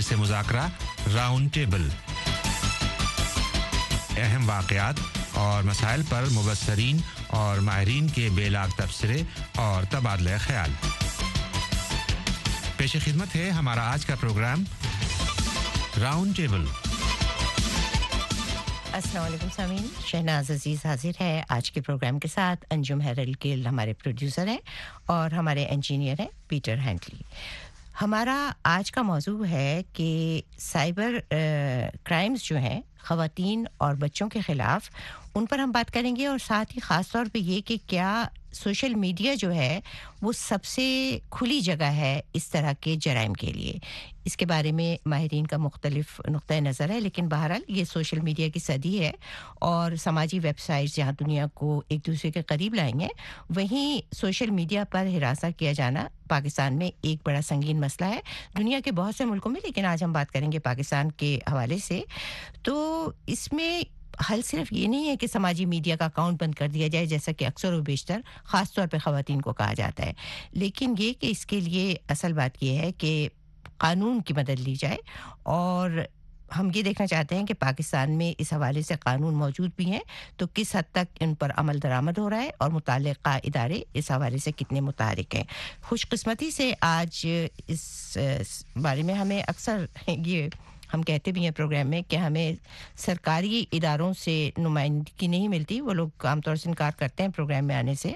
مجلس مذاکرہ، round table. اہم واقعات اور مسائل پر مبصرین اور ماہرین کے بے لاکھ تبصرے اور تبادلہ خیال۔ پیش خدمت ہے ہمارا آج کا پروگرام۔ Round table. السلام علیکم سامعین، شہناز عزیز حاضر ہے آج کے پروگرام کے ساتھ۔ انجم ہیرل گل ہمارے پروڈیوسر ہیں اور ہمارے انجینئر ہیں پیٹر ہینڈلی ہمارا آج کا موضوع ہے کہ سائبر کرائمز جو ہیں، خواتین اور بچوں کے خلاف، ان پر ہم بات کریں گے اور ساتھ ہی خاص طور پہ یہ کہ کیا سوشل میڈیا جو ہے وہ سب سے کھلی جگہ ہے اس طرح کے جرائم کے لیے۔ اس کے بارے میں ماہرین کا مختلف نقطۂ نظر ہے، لیکن بہرحال یہ سوشل میڈیا کی صدی ہے اور سماجی ویب سائٹس جہاں دنیا کو ایک دوسرے کے قریب لائیں گے، وہیں سوشل میڈیا پر ہراساں کیا جانا پاکستان میں ایک بڑا سنگین مسئلہ ہے۔ دنیا کے بہت سے ملکوں میں، لیکن آج ہم بات کریں گے پاکستان کے حوالے سے، تو اس میں حل صرف یہ نہیں ہے کہ سماجی میڈیا کا اکاؤنٹ بند کر دیا جائے، جیسا کہ اکثر و بیشتر، خاص طور پہ خواتین کو کہا جاتا ہے۔ لیکن یہ کہ اس کے لیے اصل بات یہ ہے کہ قانون کی مدد لی جائے اور ہم یہ دیکھنا چاہتے ہیں کہ پاکستان میں اس حوالے سے قانون موجود بھی ہیں، تو کس حد تک ان پر عمل درآمد ہو رہا ہے اور متعلقہ ادارے اس حوالے سے کتنے متحرک ہیں۔ خوش قسمتی سے آج اس بارے میں ہمیں اکثر یہ ہم کہتے بھی ہیں پروگرام میں کہ ہمیں سرکاری اداروں سے نمائندگی نہیں ملتی، وہ لوگ عام طور سے انکار کرتے ہیں پروگرام میں آنے سے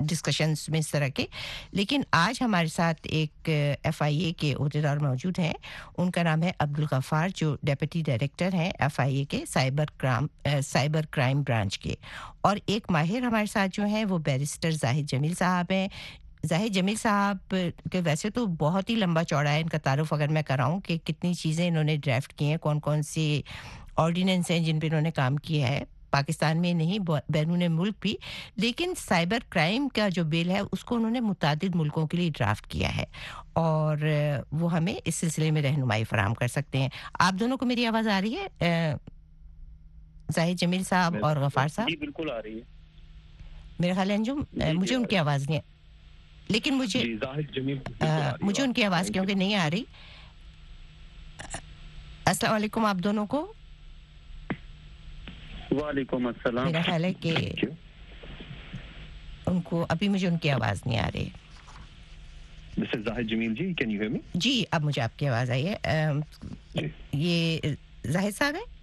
ڈسکشنز میں اس طرح کے۔ لیکن آج ہمارے ساتھ ایک ایف آئی اے کے عہدیدار موجود ہیں، ان کا نام ہے عبدالغفار، جو ڈیپٹی ڈائریکٹر ہیں ایف آئی اے کے سائبر کرام سائبر کرائم برانچ کے۔ اور ایک ماہر ہمارے ساتھ جو ہیں، وہ بیرسٹر زاہد جمیل صاحب ہیں۔ ظاہر جمیل صاحب کے ویسے تو بہت ہی لمبا چوڑا ہے ان کا تعارف اگر میں کراؤں کہ کتنی چیزیں انہوں نے ڈرافٹ کی ہیں کون کون سی آرڈیننس ہیں جن پہ انہوں نے کام کیا ہے۔ پاکستان میں نہیں بیرون ملک بھی۔ لیکن سائبر کرائم کا جو بل ہے اس کو انہوں نے متعدد ملکوں کے لیے ڈرافٹ کیا ہے۔ اور وہ ہمیں اس سلسلے میں رہنمائی فراہم کر سکتے ہیں۔ آپ دونوں کو میری آواز آ رہی ہے؟ ظاہر جمیل صاحب اور غفار صاحب؟ جی، بالکل آ رہی ہے۔ میرا خیال انجم جی، جی، مجھے ان کی آواز نہیں ہے لیکن مجھے مجھے ان کی آواز کیونکہ نہیں آ رہی۔ السلام علیکم آپ دونوں کو؟ وعلیکم السلام۔ میرا خیال ہے کہ ان کو ابھی مجھے ان کی آواز نہیں آ رہی۔ This is Zahid Jamil جی کین یو ہیئر می جی اب مجھے آپ کی آواز آئی ہے۔ یہ زاہد صاحب ہیں؟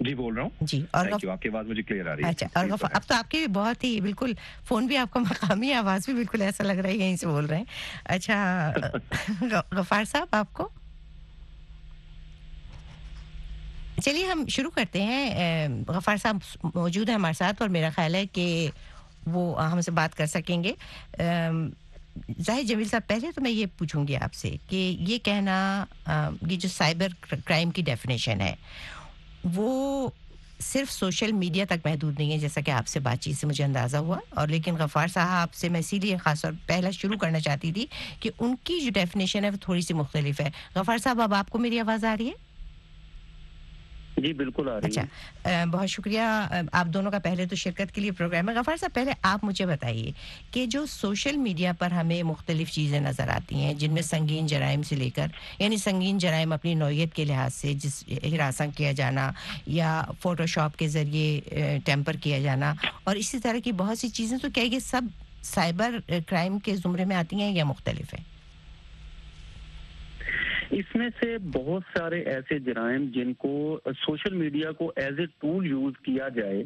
جی بول رہا ہوں۔ جی اور آپ کی آواز مجھے کلیئر آ رہی ہے۔ اچھا اور اب تو آپ کی بھی بہت ہی بالکل فون بھی آپ کا مقامی آواز بھی بالکل ایسا لگ رہا ہے یہیں سے بول رہے ہیں۔ اچھا غفار صاحب آپ کو؟ چلیے ہم شروع کرتے ہیں۔ غفار صاحب موجود ہیں ہمارے ساتھ اور میرا خیال ہے کہ وہ ہم سے بات کر سکیں گے۔ ظاہر جمیل صاحب پہلے تو میں یہ پوچھوں گی آپ سے کہ یہ کہنا یہ جو سائبر کرائم کی ڈیفینیشن ہے وہ صرف سوشل میڈیا تک محدود نہیں ہے، جیسا کہ آپ سے بات چیت سے مجھے اندازہ ہوا۔ اور لیکن غفار صاحب سے میں اسی لیے خاص طور پہلا شروع کرنا چاہتی تھی کہ ان کی جو ڈیفینیشن ہے وہ تھوڑی سی مختلف ہے۔ غفار صاحب، اب آپ کو میری آواز آ رہی ہے؟ جی بالکل آ رہی اچھا بہت شکریہ۔ آپ دونوں کا پہلے تو شرکت کے لیے پروگرام ہے۔ غفار صاحب پہلے آپ مجھے بتائیے کہ جو سوشل میڈیا پر ہمیں مختلف چیزیں نظر آتی ہیں جن میں سنگین جرائم سے لے کر یعنی سنگین جرائم اپنی نوعیت کے لحاظ سے جس ہراساں کیا جانا یا فوٹو شاپ کے ذریعے ٹیمپر کیا جانا اور اسی طرح کی بہت سی چیزیں تو کیا یہ سب سائبر کرائم کے زمرے میں آتی ہیں یا مختلف ہیں؟ اس میں سے بہت سارے ایسے جرائم جن کو سوشل میڈیا کو ایز اے ٹول یوز کیا جائے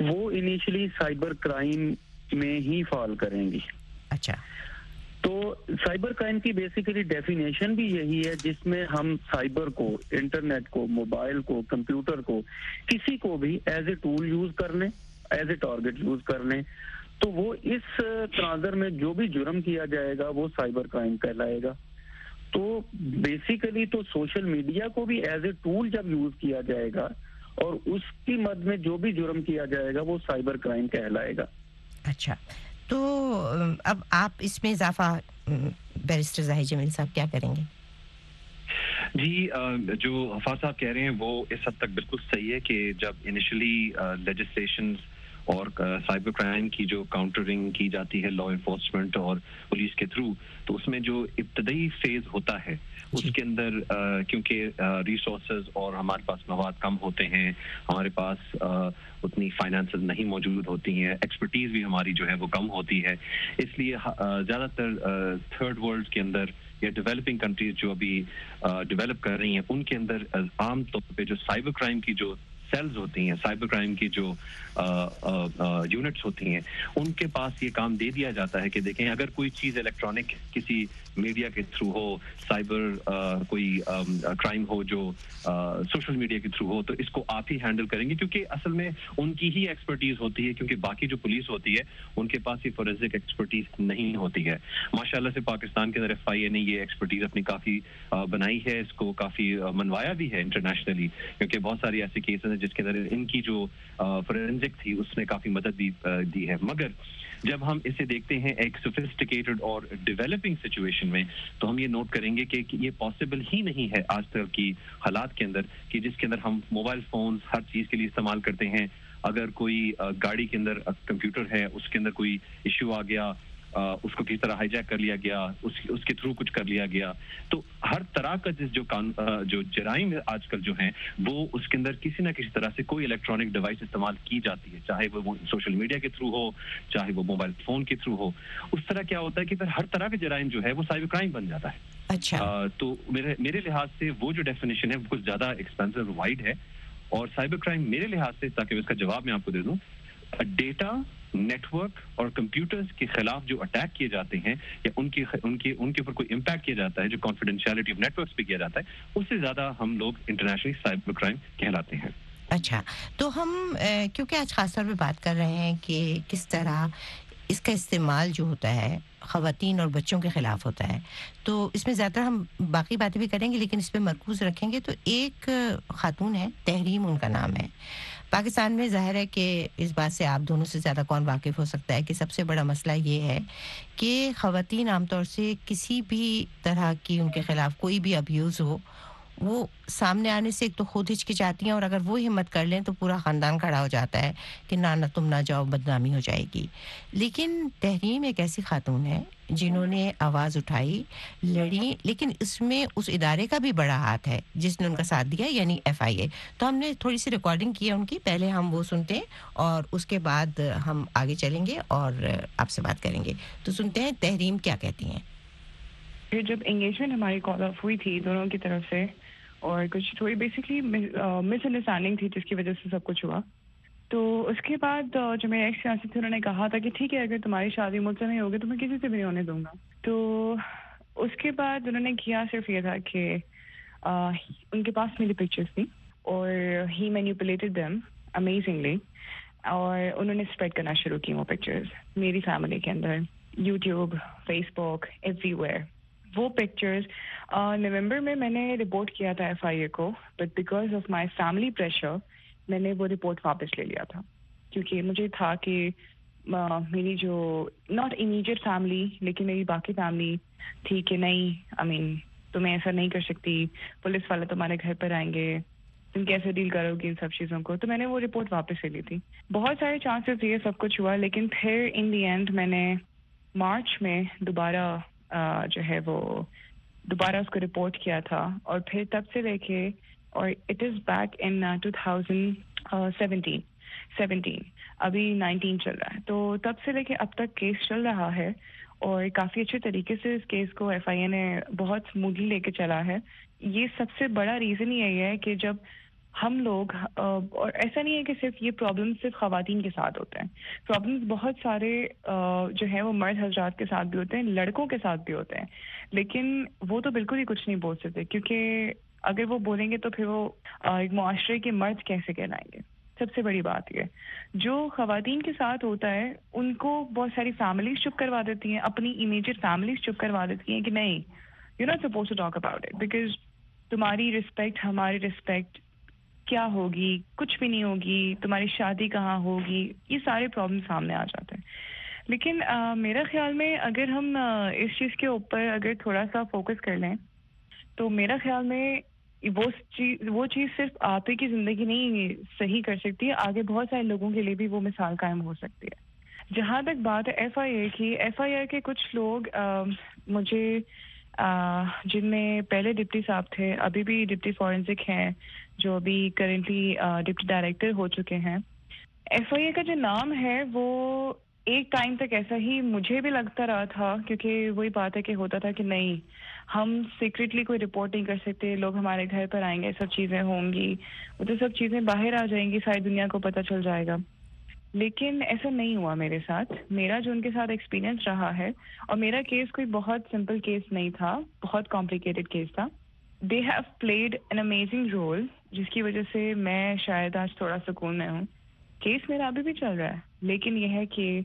وہ انیشلی سائبر کرائم میں ہی فال کریں گی اچھا۔ تو سائبر کرائم کی بیسیکلی ڈیفینیشن بھی یہی ہے جس میں ہم سائبر کو انٹرنیٹ کو موبائل کو کمپیوٹر کو کسی کو بھی ایز اے ٹول یوز کر لیں ایز اے ٹارگیٹ یوز کر لیں۔ تو وہ اس تناظر میں جو بھی جرم کیا جائے گا وہ سائبر کرائم کہلائے گا۔ تو بیسیکلی تو سوشل میڈیا کو بھی ایز اے ٹول جب یوز کیا جائے گا اور اس کی مد میں جو بھی جرم کیا جائے گا وہ سائبر کرائم کہلائے گا۔ اچھا۔ تو اب آپ اس میں اضافہ بیرسٹر زاہی جمیل صاحب کیا کریں گے؟ جی جو حفاظ صاحب کہہ رہے ہیں وہ اس حد تک بالکل صحیح ہے کہ جب انیشلی لیجسلیشن اور سائبر کرائم کی جو کاؤنٹرنگ کی جاتی ہے لا انفورسمنٹ اور پولیس کے تھرو تو اس میں جو ابتدائی فیز ہوتا ہے اس کے اندر کیونکہ ریسورسز اور ہمارے پاس مواد کم ہوتے ہیں ہمارے پاس اتنی فائنانس نہیں موجود ہوتی ہیں ایکسپرٹیز بھی ہماری جو ہے وہ کم ہوتی ہے۔ اس لیے زیادہ تر تھرڈ ورلڈ کے اندر یا ڈیولپنگ کنٹریز جو ابھی ڈیولپ کر رہی ہیں ان کے اندر عام طور پہ جو سائبر کرائم کی جو سیلز ہوتی ہیں سائبر کرائم کی جو یونٹس ہوتی ہیں، ان کے پاس یہ کام دے دیا جاتا ہے کہ دیکھیں، اگر کوئی چیز الیکٹرانک کسی میڈیا کے تھرو ہو سائبر کوئی کرائم ہو جو سوشل میڈیا کے تھرو ہو، تو اس کو آپ ہی ہینڈل کریں گے، کیونکہ اصل میں ان کی ہی ایکسپرٹیز ہوتی ہے، کیونکہ باقی جو پولیس ہوتی ہے، ان کے پاس یہ فورینسک ایکسپرٹیز نہیں ہوتی ہے۔ ماشاء اللہ سے پاکستان کے اندر ایف آئی اے نے یہ ایکسپرٹیز اپنی کافی بنائی ہے، اس کو کافی منوایا بھی ہے انٹرنیشنلی کیونکہ بہت ساری ایسے کیسز ہیں جس کے اندر ان کی جو فورینسک تھی، اس نے کافی مدد دی ہے۔ مگر جب ہم اسے دیکھتے ہیں ایک سوفسٹیکیٹڈ اور ڈیولپنگ سچویشن میں، تو ہم یہ نوٹ کریں گے کہ یہ پاسبل ہی نہیں ہے آج تک کی حالات کے اندر کہ جس کے اندر ہم موبائل فونز ہر چیز کے لیے استعمال کرتے ہیں۔ اگر کوئی گاڑی کے اندر کمپیوٹر ہے، اس کے اندر کوئی ایشو آ گیا اس کو کسی طرح ہائی جیک کر لیا گیا اس اس کے تھرو کچھ کر لیا گیا۔ تو ہر طرح کا جس جو جو جرائم آج کل جو ہیں وہ اس کے اندر کسی نہ کسی طرح سے کوئی الیکٹرانک ڈیوائس استعمال کی جاتی ہے چاہے وہ سوشل میڈیا کے تھرو ہو چاہے وہ موبائل فون کے تھرو ہو۔ اس طرح کیا ہوتا ہے کہ پھر ہر طرح کا جرائم جو ہے وہ سائبر کرائم بن جاتا ہے۔ اچھا۔ تو میرے میرے لحاظ سے وہ جو ڈیفینیشن ہے وہ کچھ زیادہ ایکسپینسو وائڈ ہے۔ اور سائبر کرائم میرے لحاظ سے تاکہ اس کا جواب میں آپ کو دے دوں ڈیٹا نیٹ ورک اور کمپیوٹرز کے خلاف جو اٹیک کیے جاتے ہیں یا ان کی ان کی ان کے اوپر کوئی امپیکٹ کیا جاتا ہے جو کانفیڈینشیلٹی آف نیٹ ورکس پہ کیا جاتا ہے، اس سے زیادہ ہم لوگ انٹرنیشنل سائبر کرائم کہلاتے ہیں۔ اچھا تو ہم کیونکہ آج خاص طور پہ بات کر رہے ہیں کہ کس طرح اس کا استعمال جو ہوتا ہے خواتین اور بچوں کے خلاف ہوتا ہے، تو اس میں زیادہ ہم باقی باتیں بھی کریں گے، لیکن اس پہ مرکوز رکھیں گے۔ تو ایک خاتون ہے، تحریم ان کا نام ہے۔ پاکستان میں ظاہر ہے کہ اس بات سے آپ دونوں سے زیادہ کون واقف ہو سکتا ہے کہ سب سے بڑا مسئلہ یہ ہے کہ خواتین عام طور سے کسی بھی طرح کی ان کے خلاف کوئی بھی ابیوز ہو وہ سامنے آنے سے ایک تو خود ہچکچاتی ہیں اور اگر وہ ہمت کر لیں تو پورا خاندان کھڑا ہو جاتا ہے کہ نہ نہ تم نہ جاؤ، بدنامی ہو جائے گی۔ لیکن تحریم ایک ایسی خاتون ہے جنہوں نے آواز اٹھائی، لڑی، لیکن اس میں اس ادارے کا بھی بڑا ہاتھ ہے جس نے ان کا ساتھ دیا یعنی ایف آئی اے۔ تو ہم نے تھوڑی سی ریکارڈنگ کی ہے ان کی، پہلے ہم وہ سنتے ہیں اور اس کے بعد ہم آگے چلیں گے اور آپ سے بات کریں گے۔ تو سنتے ہیں تحریم کیا کہتی ہیں؟ جب انگیجمنٹ ہماری کال آف ہوئی تھی، دونوں کی طرف سے اور کچھ تھوڑی بیسکلی مس انڈرسٹینڈنگ تھی جس کی وجہ سے سب کچھ ہوا۔ تو اس کے بعد جو میرے ایکس سیاسی تھے، انہوں نے کہا تھا کہ ٹھیک ہے، اگر تمہاری شادی مجھ سے نہیں ہوگی تو میں کسی سے بھی نہیں ہونے دوں گا۔ تو اس کے بعد انہوں نے کیا، صرف یہ تھا کہ ان کے پاس میری پکچرس تھیں اور ہی مینیپولیٹڈ دیم امیزنگلی اور انہوں نے اسپریڈ کرنا شروع کی وہ پکچرز میری فیملی کے اندر YouTube Facebook everywhere وہ پکچرز نومبر میں میں نے رپورٹ کیا تھا ایف آئی اے کو but because of my family pressure میں نے وہ رپورٹ واپس لے لیا تھا. کیونکہ مجھے تھا کہ میری جو ناٹ امیجیٹ فیملی لیکن میری باقی فیملی تھی کہ نہیں آئی مین تمہیں ایسا نہیں کر سکتی، پولیس والے تمہارے گھر پر آئیں گے، تم کیسے ڈیل کرو گی ان سب چیزوں کو؟ تو میں نے وہ رپورٹ واپس لے لی تھی. بہت سارے چانسز یہ سب کچھ ہوا، لیکن پھر ان دی اینڈ میں نے مارچ میں دوبارہ جو ہے وہ دوبارہ اس کو رپورٹ کیا تھا اور پھر تب سے لے کے اور it is back in two thousand seventeen seventeen ابھی نائنٹین چل رہا ہے۔ تو تب سے لے کے اب تک کیس چل رہا ہے اور کافی اچھے طریقے سے اس کیس کو ایف آئی اے نے بہت اسموتھلی لے کے چلا ہے۔ یہ سب سے بڑا ریزن یہی ہے کہ جب ہم لوگ اور ایسا نہیں ہے کہ صرف یہ پرابلم صرف خواتین کے ساتھ ہوتے ہیں۔ پرابلمس بہت سارے جو ہے وہ مرد حضرات کے ساتھ بھی ہوتے ہیں، لڑکوں کے ساتھ بھی ہوتے ہیں۔ لیکن وہ تو بالکل ہی کچھ نہیں بول سکتے، کیونکہ اگر وہ بولیں گے تو پھر وہ ایک معاشرے کے مرد کیسے کہلائیں گے؟ سب سے بڑی بات یہ جو خواتین کے ساتھ ہوتا ہے، ان کو بہت ساری فیملیز چپ کروا دیتی ہیں، اپنی امیجیٹ فیملیز چپ کروا دیتی ہیں کہ نہیں you not suppose to talk about it because تمہاری رسپیکٹ ہماری رسپیکٹ کیا ہوگی؟ کچھ بھی نہیں ہوگی، تمہاری شادی کہاں ہوگی؟ یہ سارے پرابلم سامنے آ جاتے ہیں۔ لیکن میرا خیال میں اگر ہم اس چیز کے اوپر اگر تھوڑا سا فوکس کر لیں، تو میرا خیال میں وہ چیز وہ چیز صرف آپ ہی کی زندگی نہیں صحیح کر سکتی ہے آگے بہت سارے لوگوں کے لیے بھی وہ مثال قائم ہو سکتی ہے۔ جہاں تک بات ہے ایف آئی اے کی ایف آئی اے کے کچھ لوگ مجھے جن میں پہلے ڈپٹی صاحب تھے، ابھی بھی ڈپٹی فورینسک ہیں، جو ابھی کرنٹلی ڈپٹی ڈائریکٹر ہو چکے ہیں۔ ایف آئی اے کا جو نام ہے، وہ ایک ٹائم تک ایسا ہی مجھے بھی لگتا رہا تھا، کیونکہ وہی بات ہے کہ ہوتا تھا کہ نہیں، ہم سیکرٹلی کوئی رپورٹ نہیں کر سکتے، لوگ ہمارے گھر پر آئیں گے، سب چیزیں ہوں گی، وہ تو سب چیزیں باہر آ جائیں گی، ساری دنیا کو پتہ چل جائے گا۔ لیکن ایسا نہیں ہوا میرے ساتھ۔ میرا جو ان کے ساتھ ایکسپیرینس رہا ہے، اور میرا کیس کوئی بہت سمپل کیس نہیں تھا، بہت کمپلیکیٹڈ کیس تھا۔ They have played an amazing role جس کی وجہ سے میں شاید آج تھوڑا سکون میں ہوں۔ کیس میرا ابھی بھی چل رہا ہے، لیکن یہ ہے کہ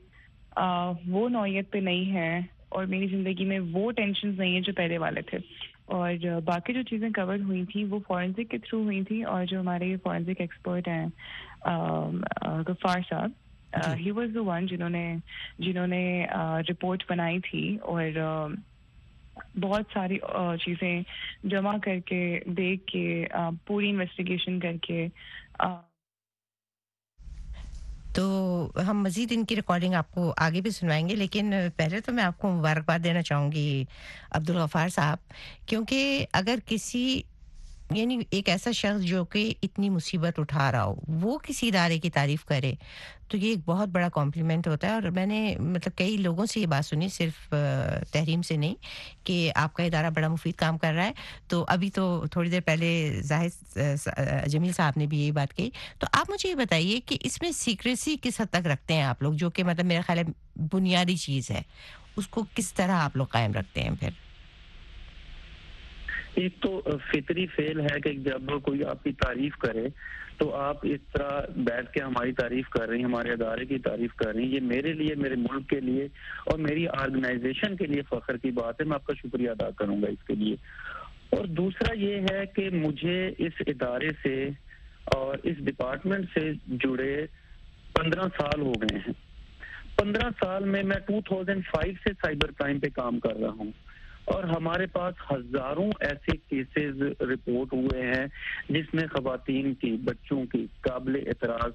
وہ نوعیت پہ نہیں ہے۔ اور میری زندگی میں وہ ٹینشن نہیں ہیں جو پہلے والے تھے۔ اور باقی جو چیزیں کور ہوئی تھیں، وہ فورینسک کے تھرو ہوئی تھیں۔ اور جو ہمارے فورینسک ایکسپرٹ ہیں غفار صاحب ہی واز دا ون جنہوں نے جنہوں نے رپورٹ بنائی تھی اور بہت ساری چیزیں جمع کر کے دیکھ کے پوری انویسٹیگیشن کر کے تو ہم مزید ان کی ریکارڈنگ آپ کو آگے بھی سنوائیں گے لیکن پہلے تو میں آپ کو مبارکباد دینا چاہوں گی عبدالغفار صاحب کیونکہ اگر کسی یعنی ایک ایسا شخص جو کہ اتنی مصیبت اٹھا رہا ہو، وہ کسی ادارے کی تعریف کرے تو یہ ایک بہت بڑا کمپلیمنٹ ہوتا ہے اور میں نے مطلب کئی لوگوں سے یہ بات سنی، صرف تحریم سے نہیں کہ آپ کا ادارہ بڑا مفید کام کر رہا ہے۔ تو ابھی تو تھوڑی دیر پہلے ظاہر جمیل صاحب نے بھی یہی بات کہی۔ تو آپ مجھے یہ بتائیے کہ اس میں سیکریسی کس حد تک رکھتے ہیں آپ لوگ؟ جو کہ مطلب میرا خیال ہے بنیادی چیز ہے۔ اس کو کس طرح آپ لوگ قائم رکھتے ہیں پھر؟ ایک تو فطری فیل ہے کہ جب کوئی آپ کی تعریف کرے تو آپ اس طرح بیٹھ کے ہماری تعریف کر رہی ہیں، ہمارے ادارے کی تعریف کر رہی ہیں۔ یہ میرے لیے، میرے ملک کے لیے اور میری آرگنائزیشن کے لیے فخر کی بات ہے۔ میں آپ کا شکریہ ادا کروں گا اس کے لیے۔ اور دوسرا یہ ہے کہ مجھے اس ادارے سے اور اس ڈپارٹمنٹ سے جڑے پندرہ سال ہو گئے ہیں۔ پندرہ سال میں میں ٹو تھاؤزینڈ فائیو سے سائبر کرائم پہ کام کر رہا ہوں۔ اور ہمارے پاس ہزاروں ایسے کیسز رپورٹ ہوئے ہیں جس میں خواتین کی، بچوں کی قابل اعتراض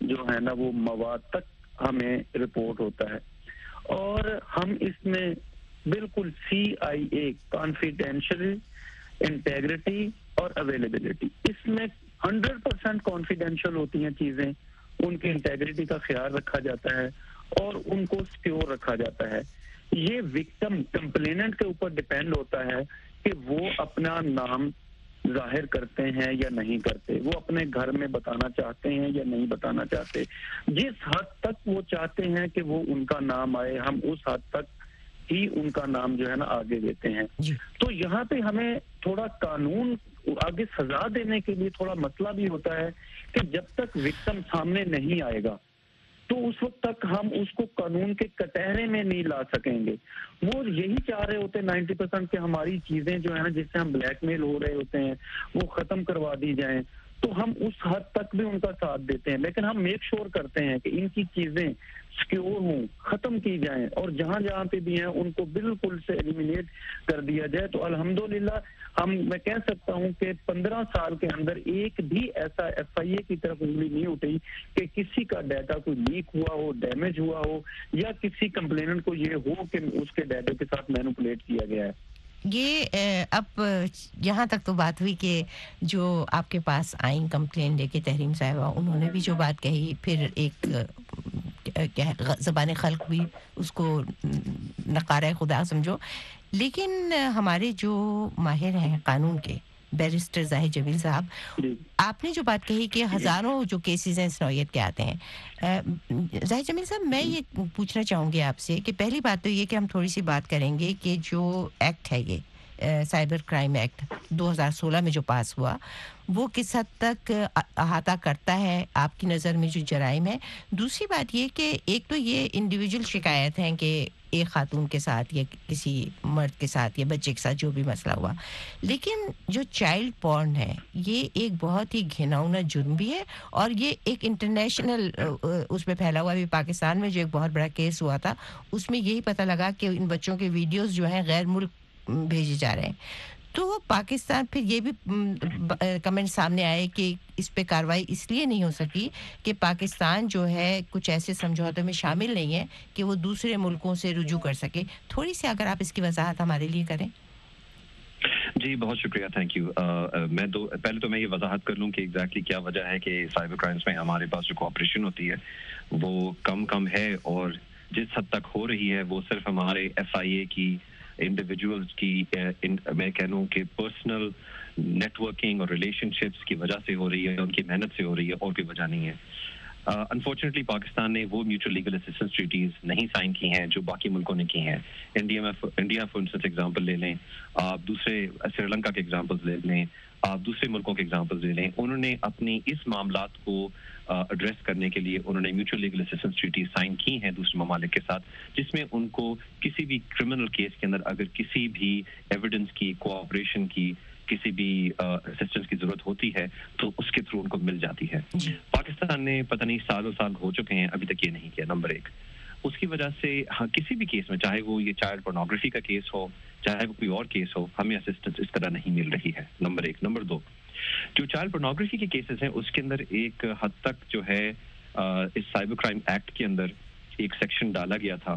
جو ہے نا وہ مواد تک ہمیں رپورٹ ہوتا ہے۔ اور ہم اس میں بالکل سی آئی اے کانفیڈینشل انٹیگریٹی اور اویلیبلٹی اس میں ہنڈریڈ پرسینٹ کانفیڈینشیل ہوتی ہیں چیزیں۔ ان کی انٹیگریٹی کا خیال رکھا جاتا ہے اور ان کو سکیور رکھا جاتا ہے۔ یہ وکٹم کمپلیننٹ کے اوپر ڈپینڈ ہوتا ہے کہ وہ اپنا نام ظاہر کرتے ہیں یا نہیں کرتے وہ اپنے گھر میں بتانا چاہتے ہیں یا نہیں بتانا چاہتے جس حد تک وہ چاہتے ہیں کہ وہ ان کا نام آئے ہم اس حد تک ہی ان کا نام جو ہے نا آگے دیتے ہیں جی۔ تو یہاں پہ ہمیں تھوڑا قانون آگے سزا دینے کے لیے تھوڑا مسئلہ بھی ہوتا ہے کہ جب تک وکٹم سامنے نہیں آئے گا تو اس وقت تک ہم اس کو قانون کے کٹہرے میں نہیں لا سکیں گے۔ وہ یہی چاہ رہے ہوتے ہیں نائنٹی پرسینٹ کہ ہماری چیزیں جو ہے نا، جس سے ہم بلیک میل ہو رہے ہوتے ہیں، وہ ختم کروا دی جائیں۔ تو ہم اس حد تک بھی ان کا ساتھ دیتے ہیں۔ لیکن ہم میک شور کرتے ہیں کہ ان کی چیزیں سکیور ہوں، ختم کی جائیں اور جہاں جہاں پہ بھی ہیں ان کو بالکل سے ایلیمینیٹ کر دیا جائے۔ تو الحمدللہ، ہم، میں کہہ سکتا ہوں کہ پندرہ سال کے اندر ایک بھی ایسا ایف آئی اے کی طرف انگلی نہیں اٹھی کہ کسی کا ڈیٹا کوئی لیک ہوا ہو ڈیمیج ہوا ہو یا کسی کمپلیننٹ کو یہ ہو کہ اس کے ڈیٹا کے ساتھ مینوپولیٹ کیا گیا ہے۔ یہ اب یہاں تک تو بات ہوئی کہ جو آپ کے پاس آئیں کمپلین لے کے تحریم صاحبہ، انہوں نے بھی جو بات کہی، پھر ایک زبان خلق بھی اس کو نقارہ خدا سمجھو۔ لیکن ہمارے جو ماہر ہیں قانون کے بیرسٹر ظاہر جمیل صاحب جی۔ آپ نے جو بات کہی کہ ہزاروں جو کیسز ہیں نوعیت کے آتے ہیں ظاہر جمیل صاحب میں یہ پوچھنا چاہوں گی آپ سے کہ پہلی بات تو یہ کہ ہم تھوڑی سی بات کریں گے کہ جو ایکٹ ہے یہ سائبر کرائم ایکٹ دو ہزار سولہ میں جو پاس ہوا، وہ کس حد تک احاطہ کرتا ہے آپ کی نظر میں جو جرائم ہے؟ دوسری بات یہ کہ ایک تو یہ انڈیویجول شکایت ہیں کہ ایک خاتون کے ساتھ یا کسی مرد کے ساتھ یا بچے کے ساتھ جو بھی مسئلہ ہوا۔ لیکن جو چائلڈ پورن ہے، یہ ایک بہت ہی گھناؤنا جرم بھی ہے اور یہ ایک انٹرنیشنل اس میں پھیلا ہوا بھی پاکستان میں جو ایک بہت بڑا کیس ہوا تھا، اس میں یہی پتہ لگا کہ ان بچوں کے ویڈیوز جو ہیں غیر ملک بھیجے جا رہے ہیں۔ تو پاکستان پھر یہ بھی کمنٹ سامنے آئے کہ اس پہ کاروائی اس لیے نہیں ہو سکی کہ پاکستان جو ہے کچھ ایسے سمجھوتے میں شامل نہیں ہے کہ وہ دوسرے ملکوں سے رجوع کر سکے۔ تھوڑی سی اگر آپ اس کی وضاحت ہمارے لیے کریں۔ جی بہت شکریہ تھینک یو میں دو پہلے تو میں یہ وضاحت کر لوں کہ ایگزیکٹلی کیا وجہ ہے کہ سائبر کرائمس میں ہمارے پاس جو کوآپریشن ہوتی ہے، وہ کم کم ہے اور جس حد تک ہو رہی ہے، وہ صرف ہمارے ایف آئی اے کی انڈیویجولس کی eh, میں کہہ لوں کہ پرسنل نیٹ ورکنگ اور ریلیشن شپس کی وجہ سے ہو رہی ہے، ان کی محنت سے ہو رہی ہے، اور کوئی وجہ نہیں ہے۔ uh, انفارچونیٹلی پاکستان نے وہ میوچل لیگل اسسٹنس ٹریٹیز نہیں سائن کی ہیں جو باقی ملکوں نے کی ہیں۔ انڈیا میں انڈیا فار انسٹنس ایگزامپل لے لیں۔ آپ دوسرے سری لنکا کے ایگزامپل لے لیں۔ آپ دوسرے ملکوں کے ایگزامپل لے لیں۔ انہوں نے اپنی اس معاملات کو ایڈریس کرنے کے لیے انہوں نے mutual legal assistance treaty sign کی ہیں دوسرے ممالک کے ساتھ جس میں ان کو کسی بھی کرمنل کیس کے اندر اگر کسی بھی ایویڈنس کی کوآپریشن کی کسی بھی اسسٹنس کی ضرورت ہوتی ہے تو اس کے تھرو ان کو مل جاتی ہے۔ جی۔ پاکستان نے پتہ نہیں سالوں سال ہو چکے ہیں ابھی تک یہ نہیں کیا نمبر ایک۔ اس کی وجہ سے ہاں کسی بھی کیس میں چاہے وہ یہ چائلڈ پورنوگرافی کا کیس ہو چاہے وہ کوئی اور کیس ہو ہمیں اسسٹنس اس طرح نہیں مل رہی ہے نمبر ایک۔ نمبر دو جو چائلڈ پورنوگرافی کے کیسز ہیں اس کے اندر ایک حد تک جو ہے اس سائبر کرائم ایکٹ کے اندر ایک سیکشن ڈالا گیا تھا۔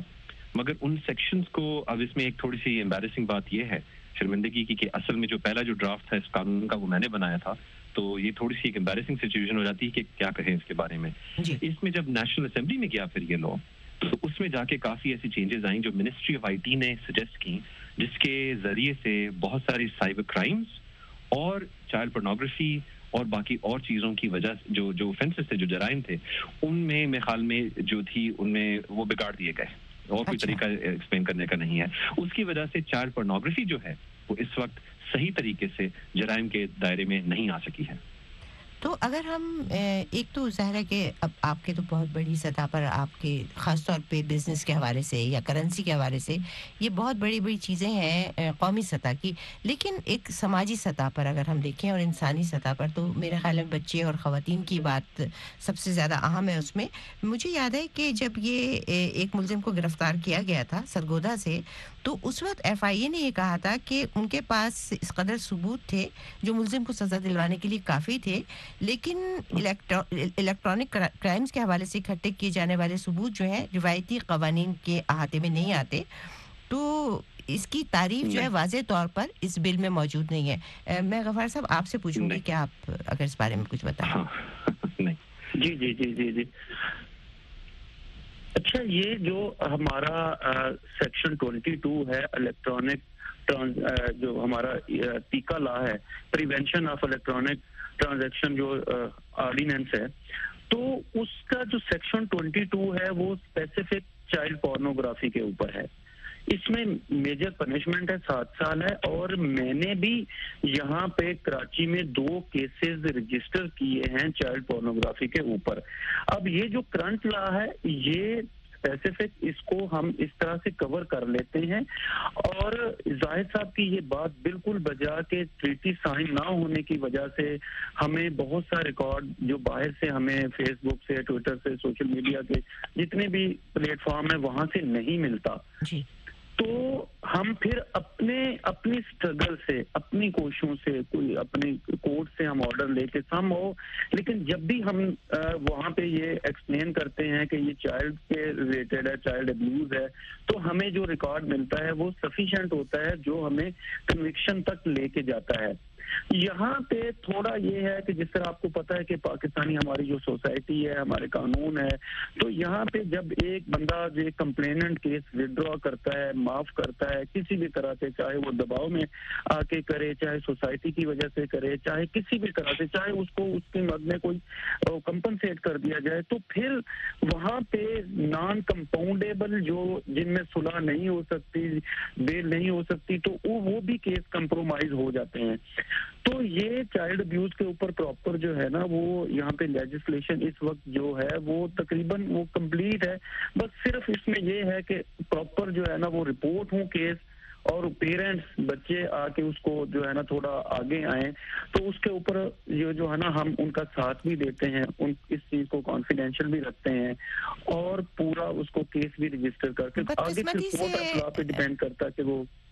مگر ان سیکشنز کو اب اس میں ایک تھوڑی سی امبیرسنگ بات یہ ہے شرمندگی کی کہ اصل میں جو پہلا جو ڈرافٹ تھا اس قانون کا وہ میں نے بنایا تھا تو یہ تھوڑی سی ایک امبیرسنگ سچویشن ہو جاتی ہے کہ کیا کہیں اس کے بارے میں۔ جی۔ اس میں جب نیشنل اسمبلی میں گیا پھر یہ لا تو اس میں جا کے کافی ایسی چینجز آئیں جو منسٹری آف آئی ٹی نے سجیسٹ کی جس کے ذریعے سے بہت ساری سائبر کرائمز اور چائلڈ پورنوگرافی اور باقی اور چیزوں کی وجہ جو جو فینسز تھے جو جرائم تھے ان میں میرے خیال میں جو تھی ان میں وہ بگاڑ دیے گئے۔ اور کوئی اچھا۔ طریقہ ایکسپلین کرنے کا نہیں ہے۔ اس کی وجہ سے چائلڈ پورنوگرافی جو ہے وہ اس وقت صحیح طریقے سے جرائم کے دائرے میں نہیں آ سکی ہے۔ تو اگر ہم ایک تو ظاہر ہے کہ اب آپ کے تو بہت بڑی سطح پر آپ کے خاص طور پہ بزنس کے حوالے سے یا کرنسی کے حوالے سے یہ بہت بڑی بڑی چیزیں ہیں قومی سطح کی۔ لیکن ایک سماجی سطح پر اگر ہم دیکھیں اور انسانی سطح پر، تو میرے خیال میں بچے اور خواتین کی بات سب سے زیادہ اہم ہے اس میں۔ مجھے یاد ہے کہ جب یہ ایک ملزم کو گرفتار کیا گیا تھا سرگودا سے تو اس وقت ایف آئی اے نے یہ کہا تھا کہ ان کے پاس اس قدر ثبوت تھے جو ملزم کو سزا دلوانے کے لیے کافی تھے لیکن الیکٹرانک کرائمز کے حوالے سے اکٹھے کیے جانے والے ثبوت جو ہیں روایتی قوانین کے احاطے میں نہیں آتے۔ تو اس کی تعریف جو ہے واضح طور پر اس بل میں موجود نہیں ہے۔ میں غفار صاحب آپ سے پوچھوں گی کہ آپ اگر اس بارے میں کچھ بتائیں۔ جی جی جی جی جی۔ اچھا یہ جو ہمارا سیکشن ٹوینٹی ٹو ہے الیکٹرانک جو ہمارا ٹیکا لا ہے پریونشن آف الیکٹرانک ٹرانزیکشن جو آرڈیننس ہے، تو اس کا جو سیکشن ٹوینٹی ٹو ہے، وہ اسپیسیفک چائلڈ پورنوگرافی کے اوپر ہے۔ اس میں میجر پنشمنٹ ہے، سات سال ہے۔ اور میں نے بھی یہاں پہ کراچی میں دو کیسز رجسٹر کیے ہیں چائلڈ پورنوگرافی کے اوپر۔ اب یہ جو کرنٹ لا ہے، یہ اسپیسیفک اس کو ہم اس طرح سے کور کر لیتے ہیں۔ اور زاہد صاحب کی یہ بات بالکل بجا کے ٹریٹی سائن نہ ہونے کی وجہ سے ہمیں بہت سا ریکارڈ جو باہر سے ہمیں فیس بک سے ٹویٹر سے سوشل میڈیا کے جتنے بھی پلیٹ فارم ہیں، وہاں سے نہیں ملتا۔ جی۔ تو ہم پھر اپنے اپنی اسٹرگل سے، اپنی کوششوں سے، کوئی اپنے کورٹ سے ہم آرڈر لے کے سم ہو۔ لیکن جب بھی ہم وہاں پہ یہ ایکسپلین کرتے ہیں کہ یہ چائلڈ کے ریلیٹڈ ہے چائلڈ ابیوز ہے، تو ہمیں جو ریکارڈ ملتا ہے وہ سفیشینٹ ہوتا ہے جو ہمیں کنوکشن تک لے کے جاتا ہے۔ یہاں پہ تھوڑا یہ ہے کہ جس طرح آپ کو پتا ہے کہ پاکستانی ہماری جو سوسائٹی ہے، ہمارے قانون ہے، تو یہاں پہ جب ایک بندہ، جو کمپلیننٹ کیس ودرا کرتا ہے، معاف کرتا ہے، کسی بھی طرح سے چاہے وہ دباؤ میں آ کے کرے، چاہے سوسائٹی کی وجہ سے کرے، چاہے کسی بھی طرح سے، چاہے اس کو اس کی مد میں کوئی کمپنسیٹ کر دیا جائے، تو پھر وہاں پہ نان کمپاؤنڈیبل جو جن میں سلح نہیں ہو سکتی، بیل نہیں ہو سکتی، تو وہ بھی کیس کمپرومائز ہو جاتے ہیں۔ تو یہ چائلڈ ابیوز کے اوپر پراپر جو ہے نا وہ یہاں پہ لیجسلیشن اس وقت جو ہے وہ تقریباً وہ کمپلیٹ ہے۔ بس صرف اس میں یہ ہے کہ پراپر جو ہے نا وہ رپورٹ ہوں کیس اور پیرنٹس بچے آ کے اس کو جو ہے نا تھوڑا آگے آئیں۔ تو اس کے اوپر یہ جو ہے نا ہم ان کا ساتھ بھی دیتے ہیں ان اس چیز کو کانفیڈینشیل بھی رکھتے ہیں اور پورا اس کو کیس بھی رجسٹر کر کے آگے پہ ڈیپینڈ کرتا ہے کہ وہ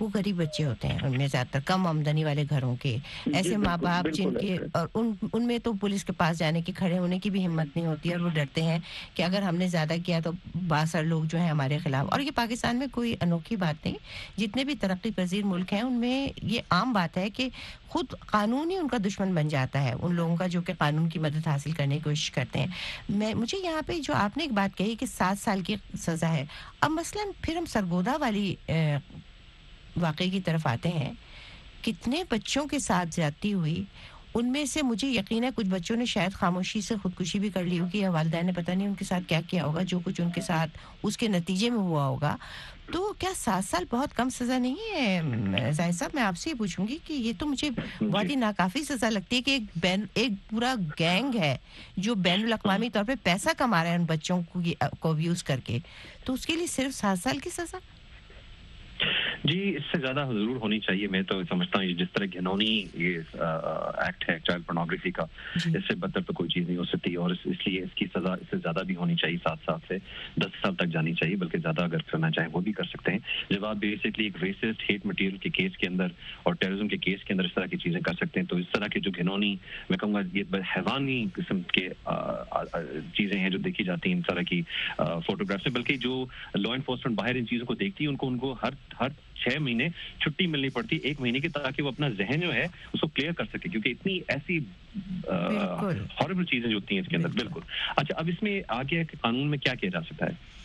وہ غریب بچے ہوتے ہیں ان میں زیادہ تر کم آمدنی والے گھروں کے جی، ایسے ماں باپ جن کے۔ اور ان ان میں تو پولیس کے پاس جانے کی کھڑے ہونے کی بھی ہمت نہیں ہوتی اور وہ ڈرتے ہیں کہ اگر ہم نے زیادہ کیا تو باثر لوگ جو ہیں ہمارے خلاف اور یہ پاکستان میں کوئی انوکھی بات نہیں جتنے بھی ترقی پذیر ملک ہیں ان میں یہ عام بات ہے کہ خود قانون ہی ان کا دشمن بن جاتا ہے۔ ان لوگوں کا جو کہ قانون کی مدد حاصل کرنے کی کوشش کرتے ہیں۔ میں، مجھے یہاں پہ جو آپ نے ایک بات کہی کہ سات سال کی سزا ہے۔ اب مثلا پھر ہم سرگودا والی واقعے کی طرف آتے ہیں۔ کتنے بچوں کے ساتھ زیادتی ہوئی۔ ان میں سے مجھے یقین ہے کچھ بچوں نے شاید خاموشی سے خودکشی بھی کر لی ہوگی۔ یا والدین نے پتہ نہیں ان کے ساتھ کیا کیا ہوگا۔ جو کچھ ان کے ساتھ اس کے نتیجے میں ہوا ہوگا۔ تو کیا سات سال بہت کم سزا نہیں ہے زاہد صاحب؟ میں آپ سے یہ پوچھوں گی کہ یہ تو مجھے بہت ہی ناکافی سزا لگتی ہے کہ ایک بین ایک پورا گینگ ہے جو بین الاقوامی طور پہ پیسہ کما رہا ہے ان بچوں کو کو ابیوز کر کے۔ تو اس کے لیے صرف سات سال کی سزا؟ جی اس سے زیادہ ضرور ہونی چاہیے میں تو سمجھتا ہوں جس طرح گھنونی یہ ایکٹ ہے چائلڈ پورنوگرافی کا جی۔ اس سے بدتر تو کوئی چیز نہیں ہو سکتی اور اس لیے اس کی سزا اس سے زیادہ بھی ہونی چاہیے سات سال سے دس سال تک جانی چاہیے بلکہ زیادہ اگر کرنا چاہیں وہ بھی کر سکتے ہیں۔ جب آپ بیسکلی ایک ریسسٹ ہیٹ مٹیریل کے کیس کے اندر اور ٹیررزم کے کیس کے اندر اس طرح کی چیزیں کر سکتے ہیں۔ تو اس طرح کے جو گھنونی میں کہوں گا یہ حیوانی قسم کے چیزیں ہیں جو دیکھی جاتی ہیں اس طرح کی فوٹوگرافس میں بلکہ جو لا انفورسمنٹ باہر ان چیزوں کو دیکھتی ہے ان کو ان کو ہر ہر چھ مہینے چھٹی ملنی پڑتی ایک مہینے کی تاکہ وہ اپنا ذہن جو ہے اس کو کلیئر کر سکے کیونکہ اتنی ایسی۔ ہاربل چیزیں جو ہوتی ہیں اس کے اندر بالکل۔ اچھا اب اس میں آگے کہ قانون میں کیا کیا جا سکتا ہے؟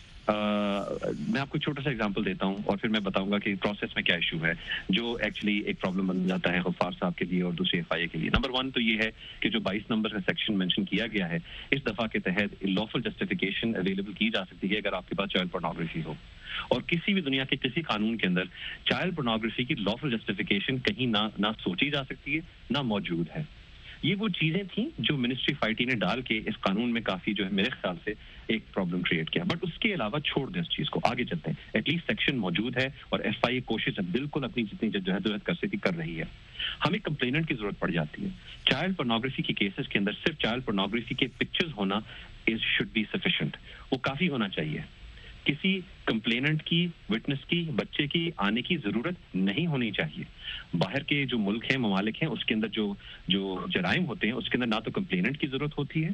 میں آپ کو چھوٹا سا اگزامپل دیتا ہوں اور پھر میں بتاؤں گا کہ پروسیس میں کیا ایشو ہے، جو ایکچولی ایک پرابلم بن جاتا ہے غفار صاحب کے لیے اور دوسرے ایف آئی اے کے لیے۔ نمبر ون تو یہ ہے کہ جو بائیس نمبر کا سیکشن مینشن کیا گیا ہے، اس دفعہ کے تحت لافل جسٹیفیکیشن اویلیبل کی جا سکتی ہے اگر آپ کے پاس چائلڈ پورنوگرافی ہو۔ اور کسی بھی دنیا کے کسی قانون کے اندر چائلڈ پورنوگرافی کی لافل جسٹیفیکیشن کہیں نہ نہ سوچی جا سکتی ہے، نہ موجود ہے۔ یہ وہ چیزیں تھیں جو منسٹری آف آئی ٹی نے ڈال کے اس قانون میں کافی جو ہے میرے خیال سے ایک پرابلم کریٹ کیا. بٹ اس کے علاوہ چھوڑ دیں اس چیز کو. آگے چلتے ہیں. ایٹ لیسٹ سیکشن موجود ہے اور ایف آئی اے کوشش بالکل اپنی جتنی جدوجہد کر سکتی کر رہی ہے. ہمیں کمپلیننٹ کی ضرورت پڑ جاتی ہے. چائلڈ پورنوگرافی کی کیسز کے اندر صرف چائلڈ پورنوگرافی کے پکچرز ہونا از شوڈ بی سفیشینٹ وہ کافی ہونا چاہیے. کسی کمپلیننٹ کی وٹنس کی، بچے کی آنے کی ضرورت نہیں ہونی چاہیے۔ باہر کے جو ملک ہیں، ممالک ہیں، اس کے اندر جو جو جرائم ہوتے ہیں، اس کے اندر نہ تو کمپلیننٹ کی ضرورت ہوتی ہے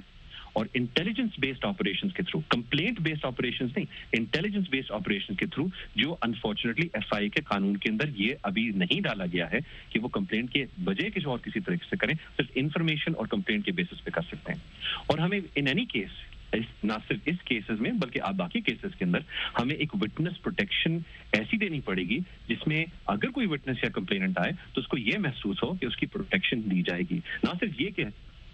اور انٹیلیجنس بیسڈ آپریشن کے تھرو کمپلینٹ بیسڈ آپریشن نہیں انٹیلیجنس بیسڈ آپریشن کے تھرو جو انفارچونیٹلی ایف آئی کے قانون کے اندر یہ ابھی نہیں ڈالا گیا ہے کہ وہ کمپلینٹ کے بجے کسی اور کسی طریقے سے کریں، صرف انفارمیشن اور کمپلینٹ کے بیسس پہ کر سکتے ہیں۔ اور ہمیں ان اینی کیس نہ صرف اس کیسز میں بلکہ آپ باقی کیسز کے اندر ہمیں ایک وٹنس پروٹیکشن ایسی دینی پڑے گی جس میں اگر کوئی وٹنس یا کمپلینٹ آئے تو اس کو یہ محسوس ہو کہ اس کی پروٹیکشن دی جائے گی۔ نہ صرف یہ کہ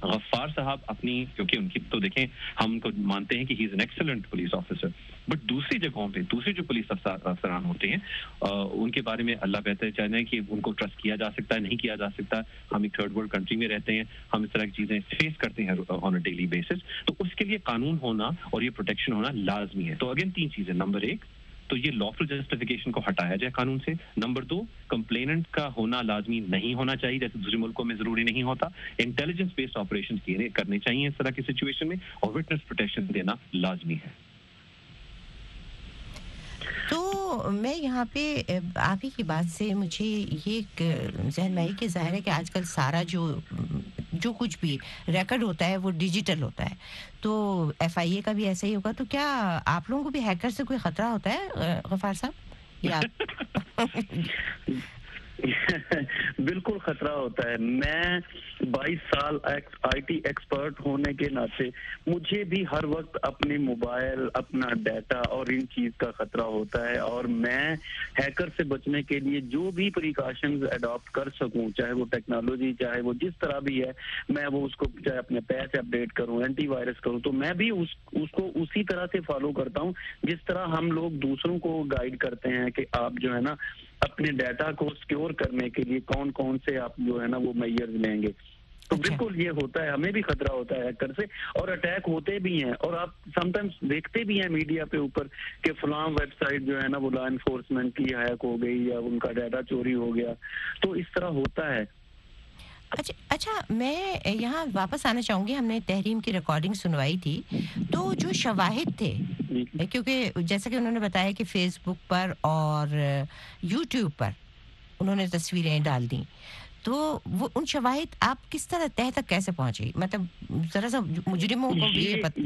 غفار صاحب اپنی، کیونکہ ان کی تو دیکھیں، ہم ان کو مانتے ہیں کہ he is an excellent police officer but دوسری جگہوں پہ دوسرے جو پولیس افسران ہوتے ہیں ان کے بارے میں اللہ بہتر چاہتے ہیں کہ ان کو ٹرسٹ کیا جا سکتا ہے، نہیں کیا جا سکتا۔ ہم ایک تھرڈ ورلڈ کنٹری میں رہتے ہیں، ہم اس طرح کی چیزیں فیس کرتے ہیں آن اے ڈیلی بیسس تو اس کے لیے قانون ہونا اور یہ پروٹیکشن ہونا لازمی ہے۔ تو اگین تین چیزیں. نمبر ایک تو یہ لافل جسٹیفیکیشن کو ہٹایا جائے قانون سے. نمبر دو کمپلیننٹ کا ہونا لازمی نہیں ہونا چاہیے، جیسے دوسرے ملکوں میں ضروری نہیں ہوتا. انٹیلیجنس بیسڈ آپریشن کرنے چاہیے اس طرح کی سچویشن میں، اور وٹنس پروٹیکشن دینا لازمی ہے۔ تو میں یہاں پہ آپ ہی کی بات سے مجھے یہ ذہن میں کہ ظاہر ہے کہ آج کل سارا جو جو کچھ بھی ریکارڈ ہوتا ہے وہ ڈیجیٹل ہوتا ہے۔ تو ایف آئی اے کا بھی ایسا ہی ہوگا۔ تو کیا آپ لوگوں کو بھی ہیکر سے کوئی خطرہ ہوتا ہے، غفار صاحب؟ یا بالکل خطرہ ہوتا ہے۔ میں بائیس سال آئی ٹی ایکسپرٹ ہونے کے ناطے مجھے بھی ہر وقت اپنے موبائل، اپنا ڈیٹا اور ان چیز کا خطرہ ہوتا ہے اور میں ہیکر سے بچنے کے لیے جو بھی پریکاشنز اڈاپٹ کر سکوں، چاہے وہ ٹیکنالوجی چاہے وہ جس طرح بھی ہے، میں وہ اس کو چاہے اپنے پیر سے اپڈیٹ کروں اینٹی وائرس کروں، تو میں بھی اس اس کو اسی طرح سے فالو کرتا ہوں، جس طرح ہم لوگ دوسروں کو گائیڈ کرتے ہیں کہ آپ جو ہے نا اپنے ڈیٹا کو سکیور کرنے کے لیے کون کون سے آپ جو ہے نا وہ میئر لیں گے۔ تو بالکل یہ ہوتا ہے ہمیں بھی خطرہ ہوتا ہے ہیکر سے اور اٹیک ہوتے بھی ہیں۔ اور آپ سم ٹائمس دیکھتے بھی ہیں میڈیا پہ اوپر کہ فلاں ویب سائٹ جو ہے نا وہ لا انفورسمنٹ کی ہیک ہو گئی یا ان کا ڈیٹا چوری ہو گیا۔ تو اس طرح ہوتا ہے۔ اچھا اچھا میں یہاں واپس آنا چاہوں گی ہم نے تحریم کی ریکارڈنگ سنوائی تھی۔ تو جو شواہد تھے جی۔ کیونکہ جیسا کہ انہوں نے بتایا کہ فیس بک پر اور یوٹیوب پر انہوں نے تصویریں ڈال دیں تو وہ ان شواہد آپ کس طرح تہ تک کیسے پہنچی مطلب ذرا سا مجرموں کو بھی یہ پتہ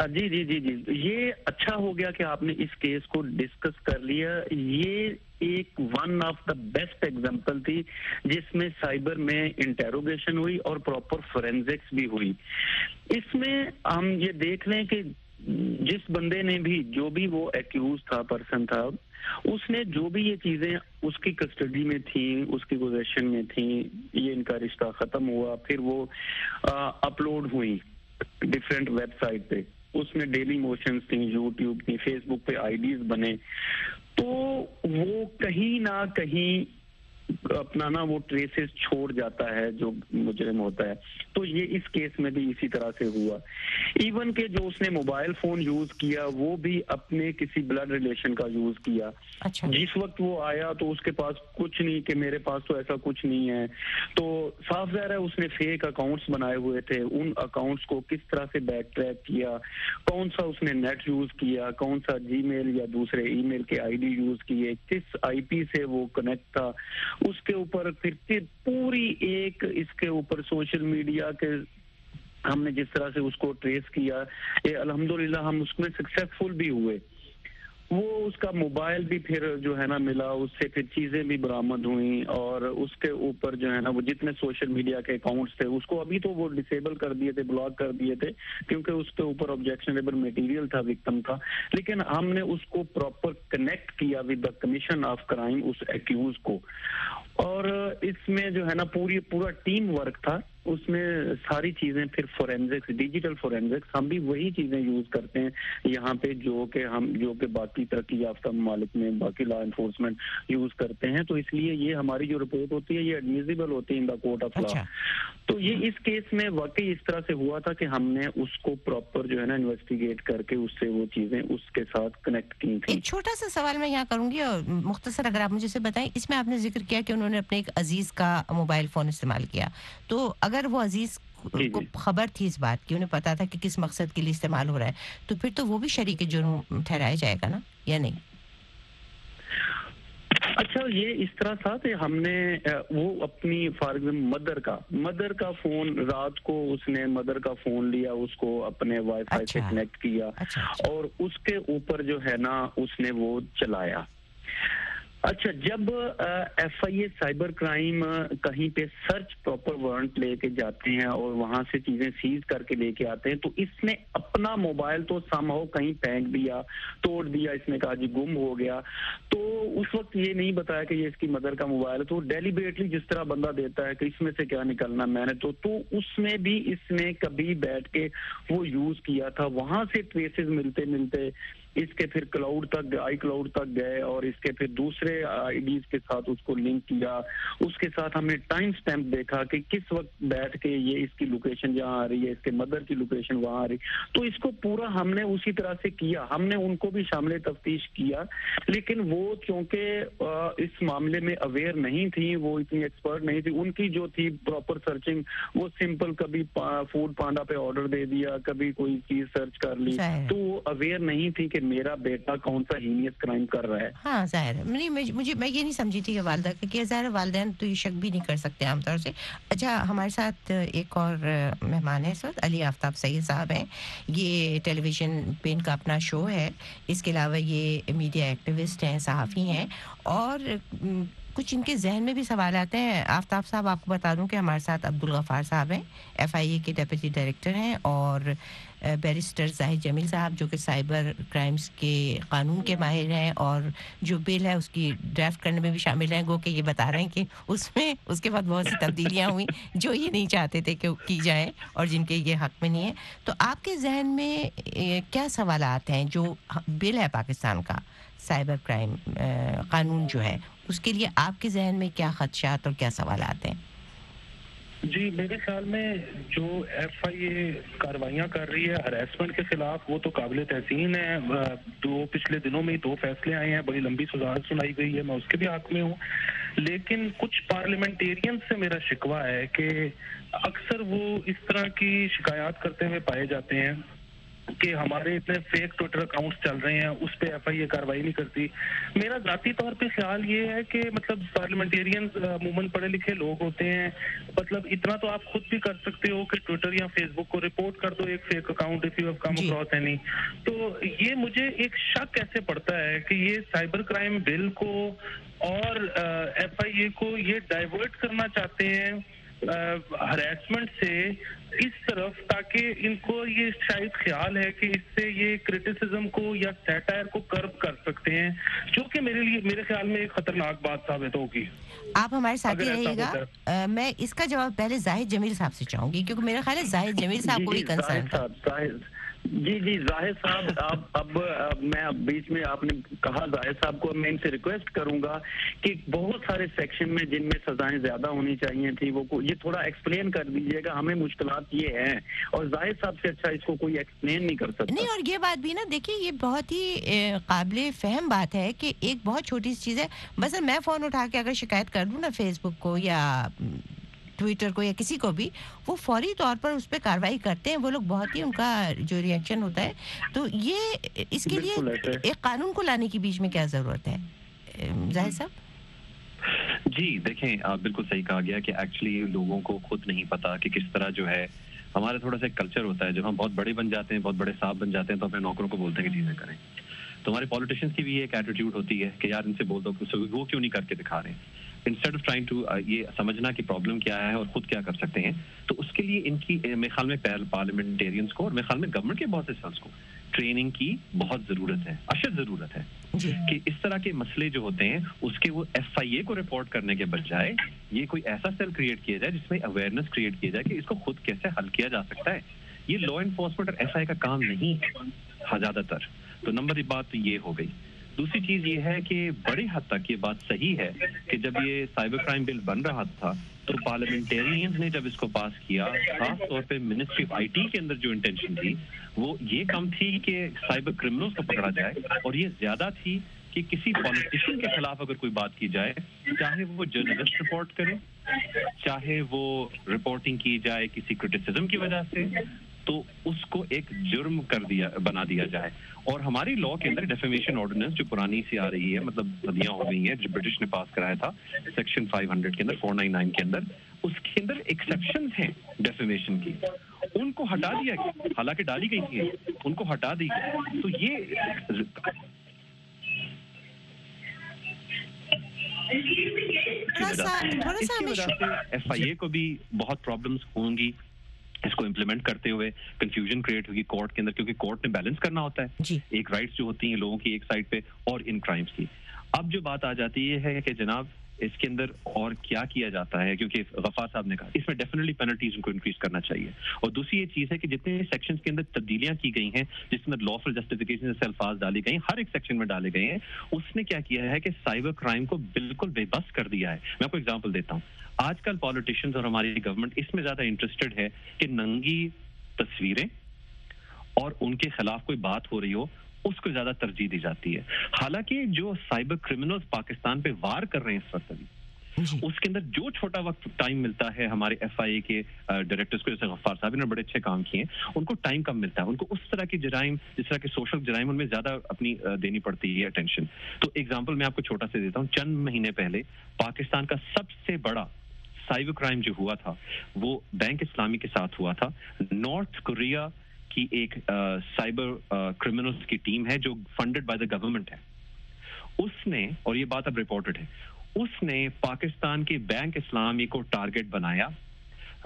جی جی جی جی۔ یہ اچھا ہو گیا کہ آپ نے اس کیس کو ڈسکس کر لیا۔ یہ ایک one of the best example تھی جس میں سائبر میں انٹیروگیشن ہوئی اور پراپر فورینزکس بھی ہوئی۔ اس میں ہم یہ دیکھ لیں کہ جس بندے نے بھی جو بھی وہ ایکیوز تھا پرسن تھا، اس نے جو بھی یہ چیزیں اس کی کسٹڈی میں تھیں، اس کی پوزیشن میں تھیں، یہ ان کا رشتہ ختم ہوا، پھر وہ اپلوڈ ہوئی ڈفرینٹ ویب سائٹ پہ۔ اس میں ڈیلی موشنز تھیں یوٹیوب تھیں فیس بک پہ آئی ڈیز بنے، تو وہ کہیں نہ کہیں اپنا نا وہ ٹریسز چھوڑ جاتا ہے جو مجرم ہوتا ہے۔ تو یہ اس کیس میں بھی اسی طرح سے ہوا۔ ایون کہ جو اس نے موبائل فون یوز کیا وہ بھی اپنے کسی بلڈ ریلیشن کا یوز کیا۔ اچھا۔ جس وقت وہ آیا تو اس کے پاس کچھ نہیں کہ میرے پاس تو ایسا کچھ نہیں ہے۔ تو صاف ظاہر ہے اس نے فیک اکاؤنٹس بنائے ہوئے تھے۔ ان اکاؤنٹس کو کس طرح سے بیک ٹریک کیا؟ کون سا اس نے نیٹ یوز کیا؟ کون سا جی میل یا دوسرے ای میل کے آئی ڈی یوز کیے؟ کس آئی پی سے وہ کنیکٹ تھا؟ اس کے اوپر پھر پوری ایک اس کے اوپر سوشل میڈیا کے ہم نے جس طرح سے اس کو ٹریس کیا الحمدللہ ہم اس میں سکسیسفل بھی ہوئے۔ وہ اس کا موبائل بھی پھر جو ہے نا ملا، اس سے پھر چیزیں بھی برآمد ہوئیں اور اس کے اوپر جو ہے نا وہ جتنے سوشل میڈیا کے اکاؤنٹس تھے، اس کو ابھی تو وہ ڈسیبل کر دیے تھے بلاک کر دیے تھے، کیونکہ اس کے اوپر آبجیکشنیبل میٹیریل تھا وکٹم کا لیکن ہم نے اس کو پراپر کنیکٹ کیا with the commission of crime us accuse کو۔ اور اس میں جو ہے نا پوری، پورا ٹیم ورک تھا۔ اس میں ساری چیزیں پھر فورینزکس ڈیجیٹل فورینزکس ہم بھی وہی چیزیں یوز کرتے ہیں۔ یہاں پہ جو کہ ہم جو کہ باقی ترقی یافتہ ممالک میں باقی لا انفورسمنٹ یوز کرتے ہیں۔ تو اس لیے یہ ہماری جو رپورٹ ہوتی ہے یہ ایڈمیزیبل ہوتی ہے ان دا کورٹ آف لا تو یہ اس کیس میں واقعی اس طرح سے ہوا تھا کہ ہم نے اس کو پراپر جو ہے نا انویسٹیگیٹ کر کے اس سے وہ چیزیں اس کے ساتھ کنیکٹ کی تھیں۔ چھوٹا سا سوال میں یہاں کروں گی اور مختصر اگر آپ مجھے سے بتائیں اس میں آپ نے ذکر کیا کہ انہوں نے اپنے ایک عزیز کا موبائل فون استعمال کیا۔ تو اگر وہ عزیز جی، کو جی۔ خبر تھی اس بات کی انہیں پتا تھا کہ کس مقصد کے لیے استعمال ہو رہا ہے تو پھر تو وہ بھی شریک جرم ٹھہرایا جائے گا نا یا نہیں اچھا یہ اس طرح تھا کہ ہم نے وہ اپنی فار مدر کا مدر کا فون رات کو اس نے مدر کا فون لیا اس کو اپنے وائی فائی سے کنیکٹ اچھا۔ کیا اچھا، اچھا۔ اور اس کے اوپر جو ہے نا اس نے وہ چلایا اچھا جب F I A cyber crime کہیں پہ سرچ پراپر وارنٹ لے کے جاتے ہیں اور وہاں سے چیزیں سیز کر کے لے کے آتے ہیں، تو اس نے اپنا موبائل تو سم ہو کہیں پھینک دیا، توڑ دیا، اس نے کہا جی گم ہو گیا۔ تو اس وقت یہ نہیں بتایا کہ یہ اس کی مدر کا موبائل ہے، تو ڈیلیبریٹلی جس طرح بندہ دیتا ہے کہ اس میں سے کیا نکلنا، میں نے تو تو اس میں بھی اس نے کبھی بیٹھ کے وہ یوز کیا تھا۔ وہاں سے ٹریسز ملتے ملتے اس کے پھر کلاؤڈ تک آئی کلاؤڈ تک گئے اور اس کے پھر دوسرے آئی ڈیز کے ساتھ اس کو لنک کیا۔ اس کے ساتھ ہم نے ٹائم سٹیمپ دیکھا کہ کس وقت بیٹھ کے یہ اس کی لوکیشن جہاں آ رہی ہے اس کے مدر کی لوکیشن وہاں آ رہی۔ تو اس کو پورا ہم نے اسی طرح سے کیا۔ ہم نے ان کو بھی شامل تفتیش کیا لیکن وہ چونکہ اس معاملے میں اویئر نہیں تھی وہ اتنی ایکسپرٹ نہیں تھی۔ ان کی جو تھی پراپر سرچنگ وہ سمپل کبھی فوڈ پانڈا پہ آرڈر دے دیا کبھی کوئی چیز سرچ کر لی۔ تو وہ اویئر نہیں تھی کہ میرا بیٹا کون سا ہینیس کرائم کر رہا ہے؟ ہاں ظاہر ہے۔ مجھے میں یہ نہیں سمجھی تھی کہ والدہ کہ ظاہر والدین تو یہ شک بھی نہیں کر سکتے عام طور سے۔ اچھا ہمارے ساتھ ایک اور مہمان ہے اس وقت، علی آفتاب سید صاحب ہیں۔ یہ ٹیلی ویژن پہ ان کا اپنا شو ہے۔ اس کے علاوہ یہ میڈیا ایکٹیوسٹ ہیں، صحافی ہیں۔ اور کچھ ان کے ذہن میں بھی سوال آتے ہیں۔ آفتاب صاحب، آپ کو بتا دوں کہ ہمارے ساتھ عبد الغفار صاحب ہیں۔ ایف آئی اے کے ڈیپٹی ڈائریکٹر ہیں اور بیرسٹر زاہد جمیل صاحب، جو کہ سائبر کرائمز کے قانون کے ماہر ہیں اور جو بل ہے اس کی ڈرافٹ کرنے میں بھی شامل ہیں، گو کہ یہ بتا رہے ہیں کہ اس میں، اس کے بعد بہت سی تبدیلیاں ہوئیں جو یہ نہیں چاہتے تھے کہ کی جائیں اور جن کے یہ حق میں نہیں ہے تو آپ کے ذہن میں کیا سوالات ہیں جو بل ہے پاکستان کا، سائبر کرائم قانون جو ہے، اس کے لیے آپ کے ذہن میں کیا خدشات اور کیا سوالات ہیں؟ جی میرے خیال میں جو ایف آئی اے کاروائیاں کر رہی ہے، ہراسمنٹ کے خلاف وہ تو قابل تحسین ہے۔ دو پچھلے دنوں میں ہی دو فیصلے آئے ہیں، بڑی لمبی سزا سنائی گئی ہے، میں اس کے بھی حق میں ہوں۔ لیکن کچھ پارلیمنٹیرین سے میرا شکوہ ہے کہ اکثر وہ اس طرح کی شکایات کرتے ہوئے پائے جاتے ہیں۔ کہ ہمارے اتنے فیک ٹویٹر اکاؤنٹس چل رہے ہیں اس پہ ایف آئی اے کاروائی نہیں کرتی۔ میرا ذاتی طور پہ خیال یہ ہے کہ مطلب پارلیمنٹیرین عموماً پڑھے لکھے لوگ ہوتے ہیں۔ مطلب اتنا تو آپ خود بھی کر سکتے ہو کہ ٹویٹر یا فیس بک کو رپورٹ کر دو ایک fake account if you come across any تو یہ مجھے ایک شک ایسے پڑتا ہے کہ یہ سائبر کرائم بل کو اور ایف آئی اے کو یہ ڈائیورٹ کرنا چاہتے ہیں۔ ہریسمنٹ سے اس طرف تاکہ ان کو یہ شاید خیال ہے کہ اس سے یہ کرٹیسزم کو یا سیٹائر کو کرب کر سکتے ہیں جو کہ میرے لیے میرے خیال میں ایک خطرناک بات ثابت ہوگی۔ آپ ہمارے ساتھ ہی رہیے گا۔ میں اس کا جواب پہلے زاہد جمیل صاحب سے چاہوں گی کیونکہ میرا خیال ہے زاہد جمیل صاحب کو بھی کنسرن تھا جی جی ظاہر صاحب، آپ اب میں بیچ میں آپ نے کہا ظاہر صاحب کو میں ان سے ریکویسٹ کروں گا کہ بہت سارے سیکشن میں جن میں سزائیں زیادہ ہونی چاہیے تھی وہ یہ تھوڑا ایکسپلین کر دیجیے گا، ہمیں مشکلات یہ ہیں۔ اور ظاہر صاحب سے اچھا اس کو کوئی ایکسپلین نہیں کر سکتا۔ نہیں، اور یہ بات بھی نا، دیکھیے، یہ بہت ہی قابل فہم بات ہے کہ ایک بہت چھوٹی سی چیز ہے۔ بس میں فون اٹھا کے اگر شکایت کر دوں نا فیس بک کو یا ٹویٹر کو یا کسی کو بھی وہ فوری طور پر اس پہ کاروائی کرتے ہیں۔ وہ لوگ بہت ہی ان کا جو ریئیکشن ہوتا ہے۔ تو یہ اس کے لیے ایک قانون کو لانے کی بیچ میں کیا ضرورت ہے؟ ظاہر صاحب؟ جی دیکھیں بالکل صحیح کہا گیا کہ ایکچولی لوگوں کو خود نہیں پتا کہ کس طرح جو ہے ہمارا تھوڑا سا کلچر ہوتا ہے۔ جب ہم بہت بڑے بن جاتے ہیں بہت بڑے صاحب بن جاتے ہیں تو اپنے نوکروں کو بولتے ہیں کہ چیزیں کریں۔ تو ہمارے پالیٹیشینس کی بھی ایک ایٹیٹیوڈ ہوتی ہے کہ یار ان سے بول دو وہ کیوں نہیں کر کے دکھا رہے ہیں؟ انسٹیڈ آف ٹرائنگ ٹو یہ سمجھنا کہ پرابلم کیا ہے اور خود کیا کر سکتے ہیں تو اس کے لیے ان کی میرے خیال میں پارلیمنٹیرینس کو اور میرے خیال میں گورنمنٹ کے بہت سے سیلس کو ٹریننگ کی بہت ضرورت ہے اشد ضرورت ہے۔ کہ اس طرح کے مسئلے جو ہوتے ہیں اس کے وہ ایف آئی اے کو رپورٹ کرنے کے بجائے یہ کوئی ایسا سیل کریٹ کیا جائے جس میں اویئرنیس کریٹ کیا جائے کہ اس کو خود کیسے حل کیا جا سکتا ہے یہ لا انفورسمنٹ اور ایس آئی کا کام نہیں ہے زیادہ تر تو نمبر ایک بات تو یہ ہو گئی دوسری چیز یہ ہے کہ بڑی حد تک یہ بات صحیح ہے کہ جب یہ سائبر کرائم بل بن رہا تھا تو پارلیمنٹیرینز نے جب اس کو پاس کیا، خاص طور پہ منسٹری آف آئی ٹی کے اندر جو انٹینشن تھی، وہ یہ کم تھی کہ سائبر کرمنلز کو پکڑا جائے اور یہ زیادہ تھی کہ کسی پالیٹیشین کے خلاف اگر کوئی بات کی جائے، چاہے وہ جرنلسٹ رپورٹ کرے، چاہے وہ رپورٹنگ کی جائے کسی کرٹیسزم کی وجہ سے تو اس کو ایک جرم کر دیا بنا دیا جائے۔ اور ہماری لا کے اندر ڈیفیمیشن آرڈیننس جو پرانی سی آ رہی ہے مطلب صدیاں ہو گئی ہیں جو برٹش نے پاس کرایا تھا سیکشن 500 کے اندر 499 کے اندر اس کے اندر ایکسیپشن ہیں ڈیفیمیشن کی۔ ان کو ہٹا دیا گیا حالانکہ ڈالی گئی تھی ان کو ہٹا دی گئی۔ تو یہ ایف آئی اے کو بھی بہت پرابلمس ہوں گی۔ اس کو امپلیمنٹ کرتے ہوئے کنفیوژن کریٹ ہوگی کورٹ کے اندر کیونکہ کورٹ نے بیلنس کرنا ہوتا ہے۔ جی۔ ایک رائٹس جو ہوتی ہیں لوگوں کی ایک سائڈ پہ اور ان کرائمس کی۔ اب جو بات آ جاتی ہے کہ جناب اس کے اندر اور کیا کیا جاتا ہے؟ کیونکہ غفار صاحب نے کہا اس میں ڈیفینیٹلی پینلٹیز کو انکریز کرنا چاہیے۔ اور دوسری یہ چیز ہے کہ جتنے سیکشن کے اندر تبدیلیاں کی گئی ہیں جس میں لافل جسٹیفکیشن سے الفاظ ڈالے گئے ہیں ہر ایک سیکشن میں ڈالے گئے ہیں اس نے کیا کیا ہے کہ سائبر کرائم کو بالکل بے بس کر دیا ہے۔ میں آپ کو اگزامپل دیتا ہوں۔ آج کل پالیٹیشینز اور ہماری گورنمنٹ اس میں زیادہ انٹرسٹڈ ہے کہ ننگی تصویریں اور ان کے خلاف کوئی بات ہو رہی ہو اس کو زیادہ ترجیح دی جاتی ہے۔ حالانکہ جو سائبر کرمنلز پاکستان پہ وار کر رہے ہیں اس وقت ابھی جی۔ اس کے اندر جو چھوٹا وقت ٹائم ملتا ہے ہمارے ایف آئی اے کے ڈائریکٹرز کو جیسے غفار صاحب نے بڑے اچھے کام کیے ہیں ان کو ٹائم کم ملتا ہے۔ ان کو اس طرح کی جرائم جس طرح کے سوشل جرائم ان میں زیادہ اپنی دینی پڑتی ہے اٹینشن تو ایگزامپل میں آپ کو چھوٹا سے دیتا ہوں چند مہینے پہلے پاکستان کا سب سے بڑا سائبر کرائم جو ہوا تھا، وہ بینک اسلامی کے ساتھ ہوا تھا۔ نارتھ کوریا کی ایک سائبر کرمنلز کی ٹیم ہے جو فنڈڈ بائی دا گورنمنٹ ہے۔ اس نے، اور یہ بات اب رپورٹڈ ہے، اس نے پاکستان کے بینک اسلامی کو ٹارگٹ بنایا۔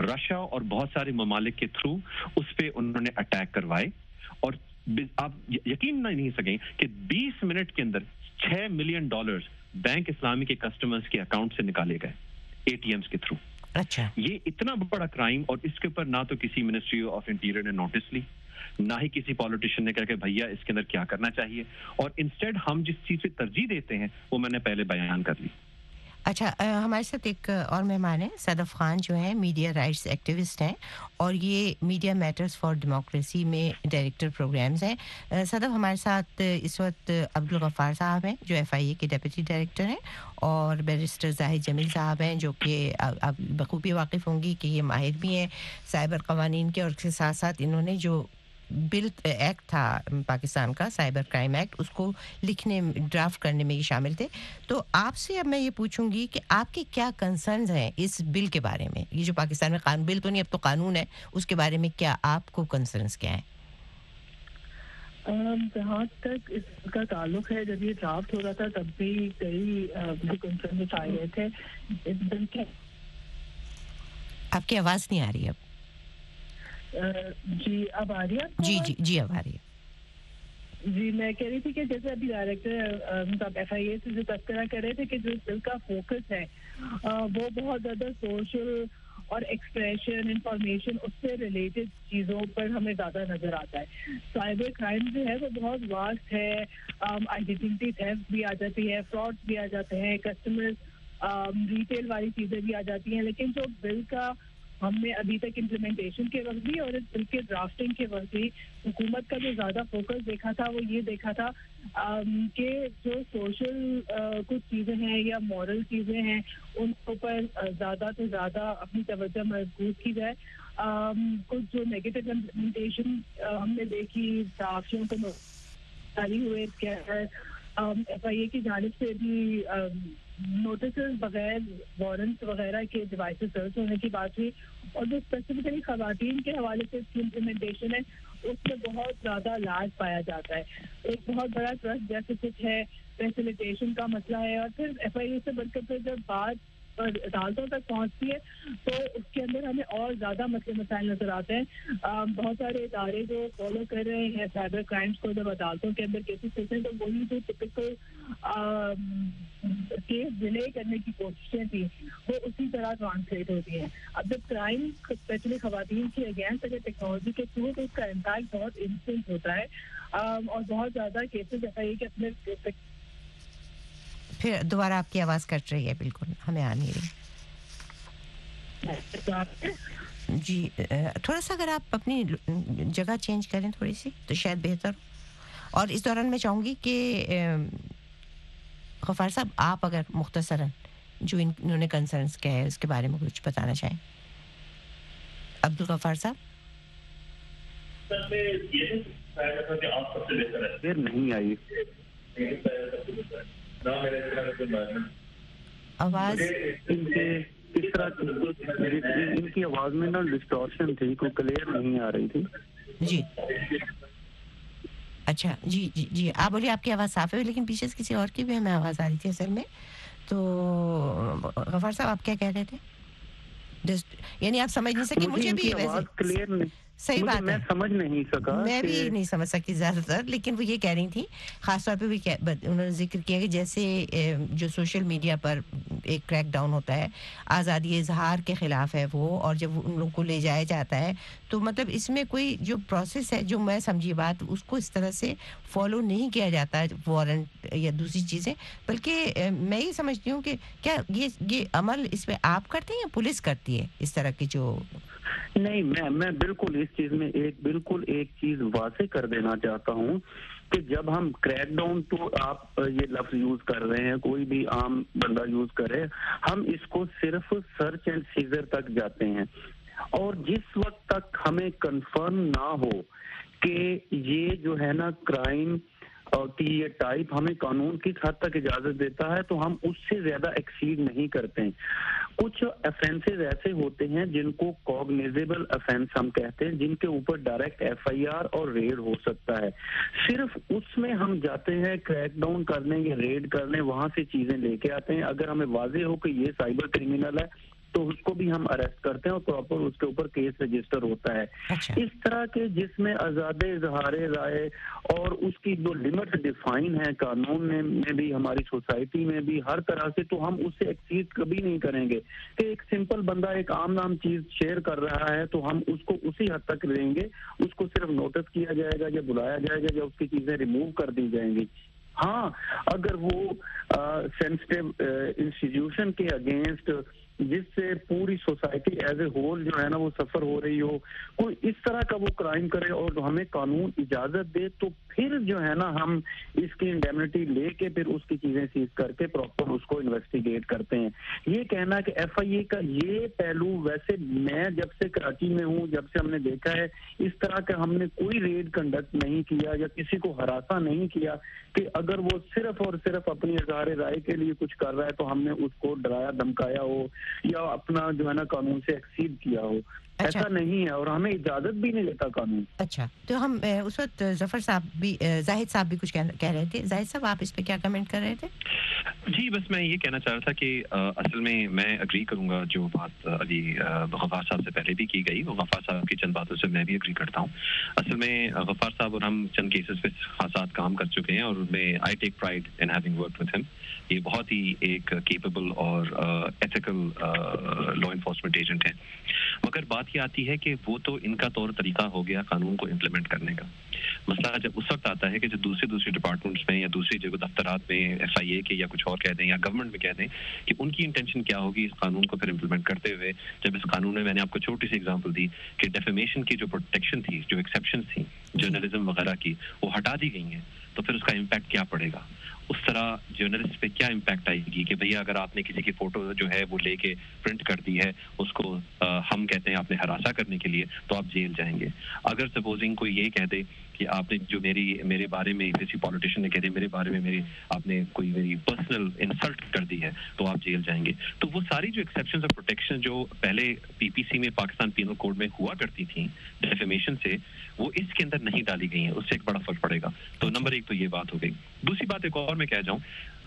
رشیا اور بہت سارے ممالک کے تھرو اس پہ انہوں نے اٹیک کروائے۔ اور آپ یقین نہیں سکیں کہ بیس منٹ کے اندر چھ ملین ڈالر بینک اسلامی کے کسٹمرز کے اکاؤنٹ سے نکالے گئے۔ اے ٹی ایمز کے تھرو اچھا یہ اتنا بڑا کرائم اور اس کے اوپر نہ تو کسی منسٹری آف انٹیریئر نے نوٹس لی نہ ہی کسی پالیٹیشین نے کہا کہ بھیا اس کے اندر کیا کرنا چاہیے اور انسٹیڈ ہم جس چیز پہ ترجیح دیتے ہیں وہ میں نے پہلے بیان کر لی اچھا ہمارے ساتھ ایک اور مہمان ہیں صدف خان جو ہیں میڈیا رائٹس ایکٹیوسٹ ہیں اور یہ میڈیا میٹرز فار ڈیموکریسی میں ڈائریکٹر پروگرامز ہیں۔ صدف ہمارے ساتھ اس وقت عبدالغفار صاحب ہیں جو ایف آئی اے کے ڈپٹی ڈائریکٹر ہیں اور بیرسٹر زاہد جمیل صاحب ہیں جو کہ بخوبی واقف ہوں گی کہ یہ ماہر بھی ہیں سائبر قوانین کے اور اس کے ساتھ ساتھ انہوں نے جو بل ایکٹ تھا پاکستان کا سائبر کرائم ایکٹ اس کو لکھنے ڈرافٹ کرنے میں یہ شامل تھے۔ تو آپ سے اب میں یہ پوچھوں گی کہ آپ کے کیا کنسرنز ہیں اس بل کے بارے میں؟ یہ جو پاکستان میں قانون بل تو نہیں اب تو قانون ہے۔ اس کے بارے میں کیا آپ کو کنسرنز کیا ہیں؟ جہاں تک اس کا تعلق ہے جب یہ ڈرافٹ ہو رہا تھا تب بھی کئی کنسرن آئے گئے تھے۔ آپ کی آواز نہیں آ رہی اب۔ جی اب آ رہی ہے جی جی جی اب آ رہی ہے۔ جی میں کہہ رہی تھی کہ جیسے ابھی ڈائریکٹر ایف آئی اے سے جو تذکرہ کر رہے تھے کہ جو بل کا فوکس ہے وہ بہت زیادہ سوشل اور ایکسپریشن انفارمیشن اس سے ریلیٹڈ چیزوں پر ہمیں زیادہ نظر آتا ہے۔ سائبر کرائم جو ہے وہ بہت واسٹ ہے۔ آئیڈینٹی تھیفٹ بھی آ جاتی ہے فراڈ بھی آ جاتے ہیں کسٹمر ریٹیل والی چیزیں بھی آ جاتی ہیں لیکن جو بل کا ہم نے ابھی تک امپلیمنٹیشن کے وقت بھی اور اس بل کے ڈرافٹنگ کے وقت بھی حکومت کا جو زیادہ فوکس دیکھا تھا وہ یہ دیکھا تھا کہ جو سوشل کچھ چیزیں ہیں یا مورل چیزیں ہیں، ان کے اوپر زیادہ سے زیادہ اپنی توجہ محفوظ کی جائے۔ کچھ جو نیگیٹو امپلیمنٹیشن ہم نے دیکھی صحافیوں کو جاری ہوئے ایف آئی اے کی جانب سے بھی نوٹسز بغیر وارنٹس وغیرہ کے ڈیوائسز سرچ ہونے کی بات ہوئی اور جو اسپیسیفکلی خواتین کے حوالے سے اس کی امپلیمنٹیشن ہے، اس میں بہت زیادہ لاج پایا جاتا ہے۔ ایک بہت بڑا ٹرسٹ ڈیفیسٹ ہے فیسلٹیشن کا مسئلہ ہے اور پھر ایف آئی اے سے بڑھ کر پھر جب بات عدالتوں تک پہنچتی ہے، تو اس کے اندر ہمیں اور زیادہ مسئلے مسائل نظر آتے ہیں۔ بہت سارے ادارے جو فالو کر رہے ہیں سائبر کرائمس کو، جب عدالتوں کے اندر کیسز ہوتے ہیں، تو وہی جو ٹپکل کیس ڈیلے کرنے کی کوششیں تھیں، وہ اسی طرح ٹرانسلیٹ ہوتی ہیں۔ اب جب کرائم اسپیشلی خواتین کی اگینسٹ اگر ٹیکنالوجی کے تھرو تو اس کا امپیکٹ بہت انسٹنٹ ہوتا ہے۔ اور بہت زیادہ کیسز ایسا یہ کہ اپنے پھر دوبارہ آپ کی آواز کٹ رہی ہے بالکل ہمیں آ نہیں رہی۔ جی تھوڑا سا اگر آپ اپنی جگہ چینج کریں تھوڑی سی تو شاید بہتر اور اس دوران میں چاہوں گی کہ غفار صاحب آپ اگر مختصراً جو انہوں نے کنسرنس کیا ہے اس کے بارے میں کچھ بتانا چاہیں۔ عبد الغفار صاحب نہیں آئی۔ آواز؟ کس طرح ان کی آواز میں نا ڈسٹورشن تھی کوئی کلیئر نہیں آ رہی تھی۔ جی۔ اچھا جی جی جی آپ بولیے آپ کی آواز صاف ہے لیکن پیچھے سے کسی اور کی بھی ہمیں آواز آ رہی تھی اصل میں۔ تو غفار صاحب آپ کیا کہہ رہے تھے؟ یعنی آپ سمجھ نہیں سکے مجھے بھی کلیئر نہیں۔ صحیح بات میں سمجھ نہیں سکا میں بھی نہیں سمجھ سکتی زیادہ تر لیکن وہ یہ کہہ رہی تھی خاص طور پہ بھی انہوں نے ذکر کیا کہ جیسے جو سوشل میڈیا پر ایک کریک ڈاؤن ہوتا ہے آزادی اظہار کے خلاف ہے وہ اور جب ان لوگوں کو لے جایا جاتا ہے تو مطلب اس میں کوئی جو پروسیس ہے جو میں سمجھی بات اس کو اس طرح سے فالو نہیں کیا جاتا وارنٹ یا دوسری چیزیں۔ بلکہ میں یہ سمجھتی ہوں کہ کیا یہ یہ عمل اس پہ آپ کرتے ہیں یا پولیس کرتی ہے؟ اس طرح کی جو نہیں، میں میں بالکل اس چیز میں ایک بالکل ایک چیز واضح کر دینا چاہتا ہوں کہ جب ہم کریک ڈاؤن تو آپ یہ لفظ یوز کر رہے ہیں، کوئی بھی عام بندہ یوز کرے، ہم اس کو صرف سرچ اینڈ سیزر تک جاتے ہیں۔ اور جس وقت تک ہمیں کنفرم نہ ہو کہ یہ جو ہے نا کرائم کی یہ ٹائپ ہمیں قانون کس حد تک اجازت دیتا ہے، تو ہم اس سے زیادہ ایکسیڈ نہیں کرتے ہیں۔ کچھ افینسز ایسے ہوتے ہیں جن کو کوگنیزیبل افینس ہم کہتے ہیں، جن کے اوپر ڈائریکٹ ایف آئی آر اور ریڈ ہو سکتا ہے۔ صرف اس میں ہم جاتے ہیں کریک ڈاؤن کرنے یا ریڈ کرنے، وہاں سے چیزیں لے کے آتے ہیں۔ اگر ہمیں واضح ہو کہ یہ سائبر کرمینل ہے تو اس کو بھی ہم اریسٹ کرتے ہیں اور پراپر اس کے اوپر کیس رجسٹر ہوتا ہے۔ اچھا۔ اس طرح کے جس میں آزاد اظہار رائے اور اس کی جو لمٹ ڈیفائن ہے قانون میں بھی ہماری سوسائٹی میں بھی ہر طرح سے تو ہم اس سے ایکسیڈ کبھی نہیں کریں گے۔ کہ ایک سمپل بندہ ایک عام نام چیز شیئر کر رہا ہے تو ہم اس کو اسی حد تک لیں گے۔ اس کو صرف نوٹس کیا جائے گا یا بلایا جائے گا یا اس کی چیزیں ریموو کر دی جائیں گی۔ ہاں اگر وہ سینسٹیو انسٹیٹیوشن کے اگینسٹ جس سے پوری سوسائٹی ایز اے ہول جو ہے نا وہ سفر ہو رہی ہو، کوئی اس طرح کا وہ کرائم کرے اور ہمیں قانون اجازت دے تو پھر جو ہے نا ہم اس کی انڈیمنٹی لے کے پھر اس کی چیزیں سیز کر کے پراپر اس کو انویسٹیگیٹ کرتے ہیں۔ یہ کہنا کہ ایف آئی اے کا یہ پہلو ویسے میں جب سے کراچی میں ہوں، جب سے ہم نے دیکھا ہے، اس طرح کا ہم نے کوئی ریڈ کنڈکٹ نہیں کیا یا کسی کو ہراسا نہیں کیا کہ اگر وہ صرف اور صرف اپنی اظہار رائے کے لیے کچھ کر رہا ہے تو ہم نے اس کو ڈرایا، دھمکایا ہو یا اپنا جو ہے نا قانون سے ایکسیڈ کیا ہو۔ ایسا نہیں ہے اور ہمیں اجازت بھی نہیں دیتا قانون۔ اچھا۔ تو ہم اس وقت ظفر صاحب بھی زاہد صاحب بھی کچھ کہہ رہے تھے۔ زاہد صاحب آپ اس پہ کیا کمنٹ کر رہے تھے؟ جی بس میں یہ کہنا چاہ رہا تھا کہ اصل میں میں اگری کروں گا جو بات علی غفار صاحب سے پہلے بھی کی گئی۔ وہ غفار صاحب کی چند باتوں سے میں بھی اگری کرتا ہوں۔ اصل میں غفار صاحب اور ہم چند کیسز پہ خاصات کام کر چکے ہیں اور میں I take pride in having work with ہم یہ بہت ہی ایک کیپیبل اور ایتھیکل لا انفورسمنٹ ایجنٹ ہے مگر بات یہ آتی ہے کہ وہ تو ان کا طور طریقہ ہو گیا قانون کو امپلیمنٹ کرنے کا۔ مسئلہ جب اس وقت آتا ہے کہ جب دوسرے دوسرے ڈپارٹمنٹس میں یا دوسری جگہ دفترات میں ایف آئی اے کے یا کچھ اور کہہ دیں یا گورنمنٹ میں کہہ دیں کہ ان کی انٹینشن کیا ہوگی اس قانون کو پھر امپلیمنٹ کرتے ہوئے۔ جب اس قانون میں میں نے آپ کو چھوٹی سی اگزامپل دی کہ ڈیفیمیشن کی جو پروٹیکشن تھی، جو ایکسیپشن تھی جرنلزم وغیرہ کی، وہ ہٹا دی گئی ہیں۔ تو پھر اس کا امپیکٹ کیا پڑے گا؟ اس طرح جرنلسٹ پہ کیا امپیکٹ آئے گی کہ بھیا، اگر آپ نے کسی کی فوٹو جو ہے وہ لے کے پرنٹ کر دی ہے، اس کو ہم کہتے ہیں آپ نے ہراسا کرنے کے لیے، تو آپ جیل جائیں گے۔ اگر سپوزنگ کوئی یہ کہہ دے کہ آپ نے جو میری، میرے بارے میں کسی پالیٹیشین نے کہہ دیا میرے بارے میں میری، آپ نے کوئی میری پرسنل انسلٹ کر دی ہے، تو آپ جیل جائیں گے۔ تو وہ ساری جو ایکسیپشن اور پروٹیکشن جو پہلے پی پی سی میں پاکستان پینل کوڈ میں ہوا کرتی تھیں ڈیفیمیشن سے وہ اس کے اندر نہیں ڈالی گئی ہیں اس سے ایک بڑا فرق پڑے گا۔ تو نمبر ایک تو یہ بات ہو گئی۔ دوسری بات ایک اور میں کہہ جاؤں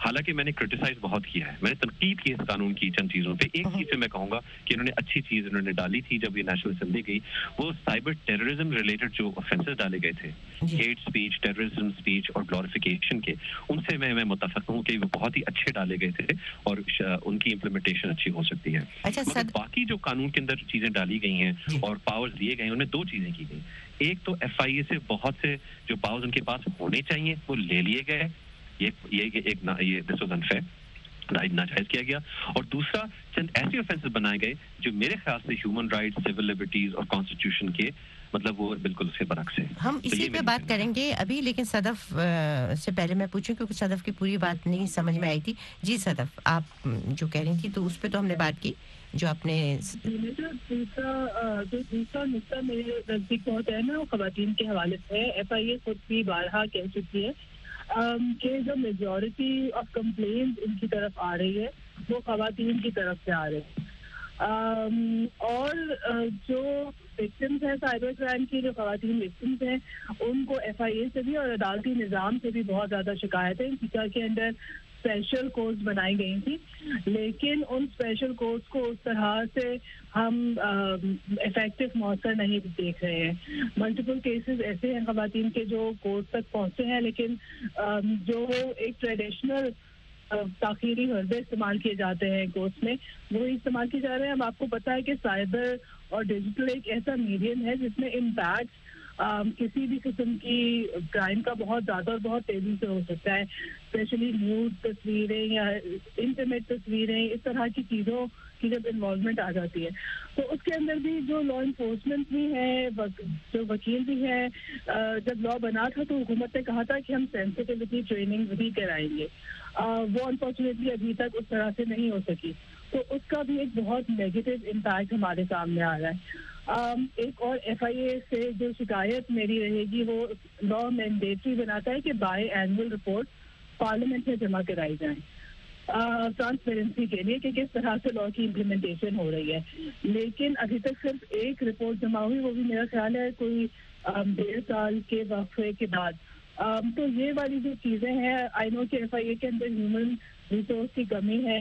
حالانکہ میں نے کرٹیسائز بہت کیا ہے میں نے تنقید کی اس قانون کی چند چیزوں پہ۔ ایک چیز سے میں کہوں گا کہ انہوں نے اچھی چیز انہوں نے ڈالی تھی جب یہ نیشنل اسمبلی گئی وہ سائبر ٹیررزم ریلیٹڈ جو افینسز ڈالے گئے تھے ہیٹ اسپیچ ٹیررزم اسپیچ اور گلوریفیکیشن کے ان سے میں میں متفق ہوں کہ وہ بہت ہی اچھے ڈالے گئے تھے اور ان کی امپلیمنٹیشن اچھی ہو سکتی ہے۔ اچھا باقی جو قانون کے اندر چیزیں ڈالی گئی ہیں جی۔ اور پاور دیے گئے ہیں انہیں دو چیزیں کی گئی۔ ایک تو ایف آئی اے سے بہت سے جو پاور ان کے پاس ہونے چاہیے وہ لے لیے گئے۔ یہ ایک دس واز انفیئر ناجائز کیا گیا۔ اور دوسرا چند ایسے آفینسز بنائے گئے جو میرے خیال سے ہیومن رائٹ سول لبرٹیز اور کانسٹیٹیوشن کے مطلب وہ بالکل اس کے برعکس ہے ہم اسی پہ بات کریں گے ابھی لیکن صدف سے پہلے میں پوچھوں کیونکہ صدف کی پوری بات نہیں سمجھ میں آئی تھی۔ جی صدف آپ جو کہہ رہی تھی تو اس پہ تو ہم نے بات کی۔ جو اپنے جی، جو دوسرا نقطہ میرے نزدیک بہت ہے نا وہ خواتین کے حوالے سے ایف آئی اے خود بھی بارہا کہہ چکی ہے کہ جو میجورٹی آف کمپلین ان کی طرف آ رہی ہے، وہ خواتین کی طرف سے آ رہے ہیں اور جو وکٹمس ہیں سائبر کرائم کی، جو خواتین وکٹمس ہیں، ان کو ایف آئی اے سے بھی اور عدالتی نظام سے بھی بہت زیادہ شکایت ہے کے انڈر اسپیشل کورس بنائی گئی تھی۔ لیکن ان اسپیشل کورس کو اس طرح سے ہم افیکٹو مؤثر نہیں دیکھ رہے ہیں۔ ملٹیپل کیسز ایسے ہیں خواتین کے جو کورس تک پہنچے ہیں، لیکن جو ایک ٹریڈیشنل تاخیری حربے استعمال کیے جاتے ہیں کورس میں، وہی استعمال کیے جا رہے ہیں۔ اب آپ کو پتا ہے کہ سائبر اور ڈیجیٹل ایک ایسا میڈیم ہے جس میں امپیکٹ کسی بھی قسم کی کرائم کا بہت زیادہ اور بہت تیزی سے ہو سکتا ہے اسپیشلی نیوز تصویریں یا انٹرنیٹ تصویریں، اس طرح کی چیزوں کی جب انوالومنٹ آ جاتی ہے۔ تو اس کے اندر بھی جو لا انفورسمنٹ بھی ہے جو وکیل بھی ہے جب لا بنا تھا تو حکومت نے کہا تھا کہ ہم سینسٹیوٹی ٹریننگ بھی کرائیں گے۔ وہ انفارچونیٹلی ابھی تک اس طرح سے نہیں ہو سکی۔ تو اس کا بھی ایک بہت نیگیٹو امپیکٹ ہمارے سامنے آ رہا ہے۔ ایک اور ایف آئی اے سے جو شکایت میری رہے گی، وہ لا مینڈیٹری بناتا ہے کہ بائی اینوئل رپورٹ پارلیمنٹ میں جمع کرائی جائیں ٹرانسپیرنسی کے لیے کہ کس طرح سے لا کی امپلیمنٹیشن ہو رہی ہے۔ لیکن ابھی تک صرف ایک رپورٹ جمع ہوئی، وہ بھی میرا خیال ہے کوئی ڈیڑھ سال کے وقفے کے بعد۔ تو یہ والی جو چیزیں ہیں آئی نو کہ ایف آئی اے کے اندر ہیومن ریسورس کی کمی ہے۔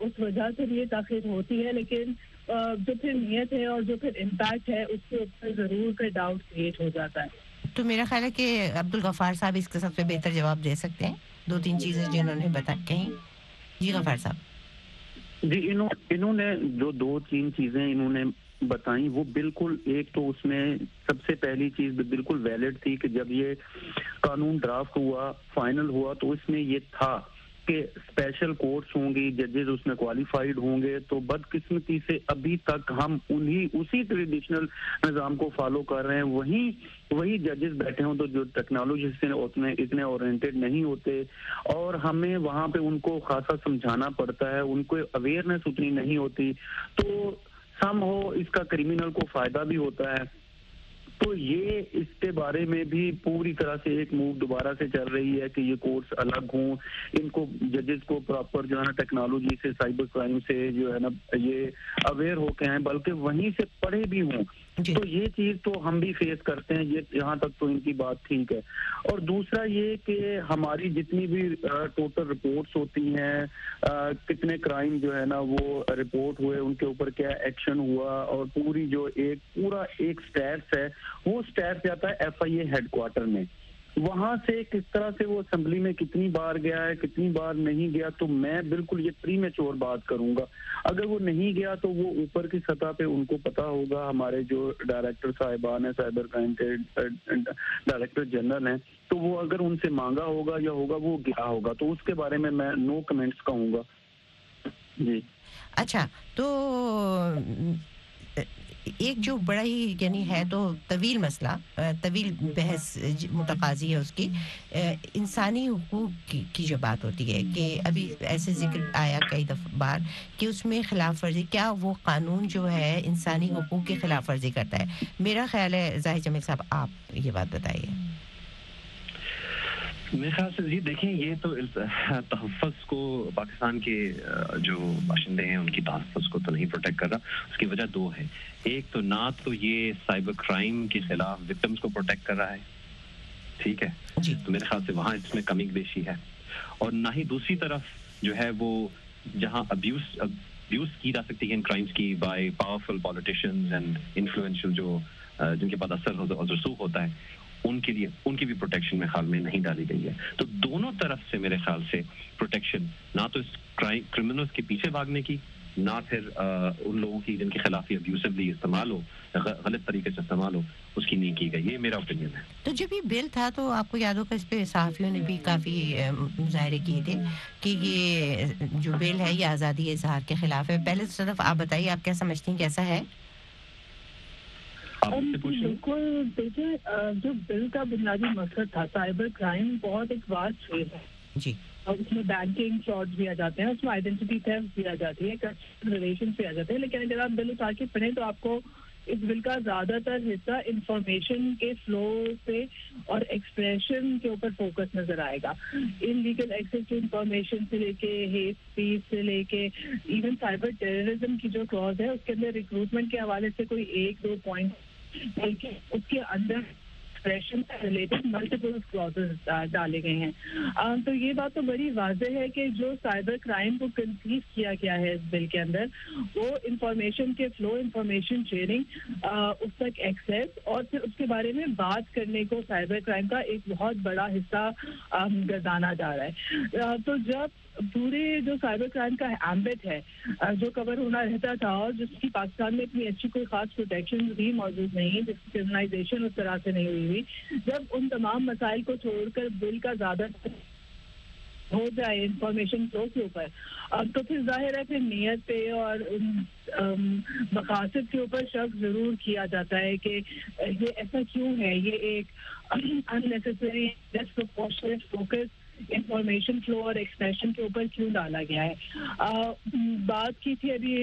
اس وجہ سے بھی یہ تاخیر ہوتی ہے، لیکن جو پھر نیت ہے اور جو پھر امپیکٹ ہے اس کے اوپر ضرور پھر ڈاؤٹ کریٹ ہو جاتا ہے۔ تو میرا خیال ہے کہ عبد الغفار صاحب اس کا سب سے بہتر جواب دے سکتے ہیں۔ دو تین چیزیں جنہوں نے بتا کہیں۔ جی غفار صاحب۔ جی انہوں نے جو دو تین چیزیں انہوں نے بتائیں وہ بالکل ایک تو اس میں سب سے پہلی چیز بالکل ویلڈ تھی کہ جب یہ قانون ڈرافٹ ہوا فائنل ہوا تو اس میں یہ تھا کہ اسپیشل کورٹس ہوں گی ججز اس میں کوالیفائڈ ہوں گے، تو بدقسمتی سے ابھی تک ہم انہی اسی ٹریڈیشنل نظام کو فالو کر رہے ہیں۔ وہی وہی ججز بیٹھے ہوں تو جو ٹیکنالوجی سے اتنے اتنے اورینٹیڈ نہیں ہوتے۔ اور ہمیں وہاں پہ ان کو خاصا سمجھانا پڑتا ہے، ان کو اویئرنیس اتنی نہیں ہوتی۔ تو سم ہو اس کا کریمنل کو فائدہ بھی ہوتا ہے۔ تو یہ اس کے بارے میں بھی پوری طرح سے ایک موو دوبارہ سے چل رہی ہے کہ یہ کورس الگ ہوں۔ ان کو ججز کو پراپر جو ہے نا ٹیکنالوجی سے سائبر کرائم سے جو ہے نا یہ اویئر ہو کے ہیں، بلکہ وہیں سے پڑھے بھی ہوں۔ جی۔ تو یہ چیز تو ہم بھی فیس کرتے ہیں یہ یہاں تک تو ان کی بات ٹھیک ہے۔ اور دوسرا یہ کہ ہماری جتنی بھی ٹوٹل رپورٹس ہوتی ہیں آ، کتنے کرائم جو ہے نا وہ رپورٹ ہوئے ان کے اوپر کیا ایکشن ہوا اور پوری جو ایک پورا ایک سٹیٹس ہے وہ سٹیٹس جاتا ہے F I A head quarter میں۔ وہاں سے کس طرح سے وہ اسمبلی میں کتنی بار گیا ہے، کتنی بار نہیں گیا، تو میں بالکل یہ پری میچور بات کروں گا۔ اگر وہ نہیں گیا تو وہ اوپر کی سطح پہ ان کو پتا ہوگا۔ ہمارے جو ڈائریکٹر صاحبان ہیں، سائبر کرائم کے ڈائریکٹر جنرل ہیں، تو وہ اگر ان سے مانگا ہوگا یا ہوگا، وہ گیا ہوگا۔ تو اس کے بارے میں میں نو کمنٹس کہوں گا۔ جی۔ اچھا تو ایک جو بڑا ہی یعنی ہے تو طویل مسئلہ طویل بحث جی، متقاضی ہے اس کی۔ انسانی حقوق کی کی جو بات ہوتی ہے کہ ابھی ایسے ذکر آیا کئی دفعہ بار کہ اس میں خلاف ورزی، کیا وہ قانون جو ہے انسانی حقوق کی خلاف ورزی کرتا ہے؟ میرا خیال ہے ظاہر جمیل صاحب، آپ یہ بات بتائیے۔ میرے خیال سے جی دیکھیں یہ تو تحفظ کو پاکستان کے جو باشندے ہیں ان کی تحفظ کو تو نہیں پروٹیکٹ کر رہا اس کی وجہ دو ہے ایک تو نہ تو یہ سائبر کرائم کے خلاف وکٹمس کو پروٹیکٹ کر رہا ہے۔ ٹھیک ہے؟ جی۔ تو میرے خیال سے وہاں اس میں کمی بیشی ہے۔ اور نہ ہی دوسری طرف جو ہے وہ جہاں ابیوز ابیوز کی جا سکتی ہے ان کرائمس کی by powerful politicians and influential جو جن کے بعد اثر اور رسوخ ہوتا ہے ان کے لیے ان کی بھی پروٹیکشن میں خیال میں نہیں ڈالی گئی ہے۔ تو دونوں طرف سے میرے خیال سے پروٹیکشن نہ تو اس کرمنلس کے پیچھے بھاگنے کی، نہ پھر ان لوگوں کی جن کے خلاف یہ ابیوسولی استعمال ہو غلط طریقے سے استعمال ہو، اس کی نہیں کی گئی۔ یہ میرا اوپینین ہے۔ تو جب یہ بل تھا تو آپ کو یاد ہوگا اس پہ صحافیوں نے بھی کافی مظاہرے کیے تھے کہ یہ جو بل ہے یہ آزادی اظہار کے خلاف ہے۔ پہلے تو صرف آپ بتائیے، آپ کیا سمجھتی ہیں کیسا ہے آپ مجھ سے پوچھ لیں بالکل۔ دیکھیے جو بل کا بنیادی مقصد تھا سائبر کرائم بہت ایک واس فیل ہے۔ جی۔ اور اس میں بینکنگ فراڈ بھی آ جاتے ہیں اس میں آئیڈینٹی تھیفٹ بھی آ جاتی ہے ریلیشن بھی آ جاتے ہیں۔ لیکن اگر آپ بل اٹھا کے پڑھیں تو آپ کو اس بل کا زیادہ تر حصہ انفارمیشن کے فلو سے اور ایکسپریشن کے اوپر فوکس نظر آئے گا۔ ان لیگل ایکسیس ٹو انفارمیشن سے لے کے ہیٹ اسپیچ سے لے کے ایون سائبر ٹیررزم کی جو کلاز ہے اس کے اندر ریکروٹمنٹ کے حوالے سے کوئی ایک دو پوائنٹ بلکہ اس کے اندر ایکسپریشن سے ریلیٹڈ ملٹیپل کلازز ڈالے گئے ہیں۔ آ، تو یہ بات تو بڑی واضح ہے کہ جو سائبر کرائم کو کنفیوز کیا گیا ہے اس بل کے اندر وہ انفارمیشن کے فلو انفارمیشن شیئرنگ اس تک ایکسیس اور پھر اس کے بارے میں بات کرنے کو سائبر کرائم کا ایک بہت بڑا حصہ گردانا جا رہا ہے۔ آ، تو جب پورے جو سائبر کرائم کا ایمبٹ ہے جو کور ہونا رہتا تھا اور جس کی پاکستان میں اتنی اچھی کوئی خاص پروٹیکشن بھی موجود نہیں ہے جس کی کرمنائزیشن اس طرح سے نہیں ہوئی۔ ہوئی جب ان تمام مسائل کو چھوڑ کر بل کا زیادہ ہو جائے انفارمیشن فلو کے اوپر اب تو پھر ظاہر ہے پھر نیت پہ اور ان، مقاصد کے اوپر شک ضرور کیا جاتا ہے کہ یہ ایسا کیوں ہے؟ یہ ایک اننیسری فوکس انفارمیشن فلو اور ایکسپریشن کے اوپر کیوں ڈالا گیا ہے؟ بات کی تھی ابھی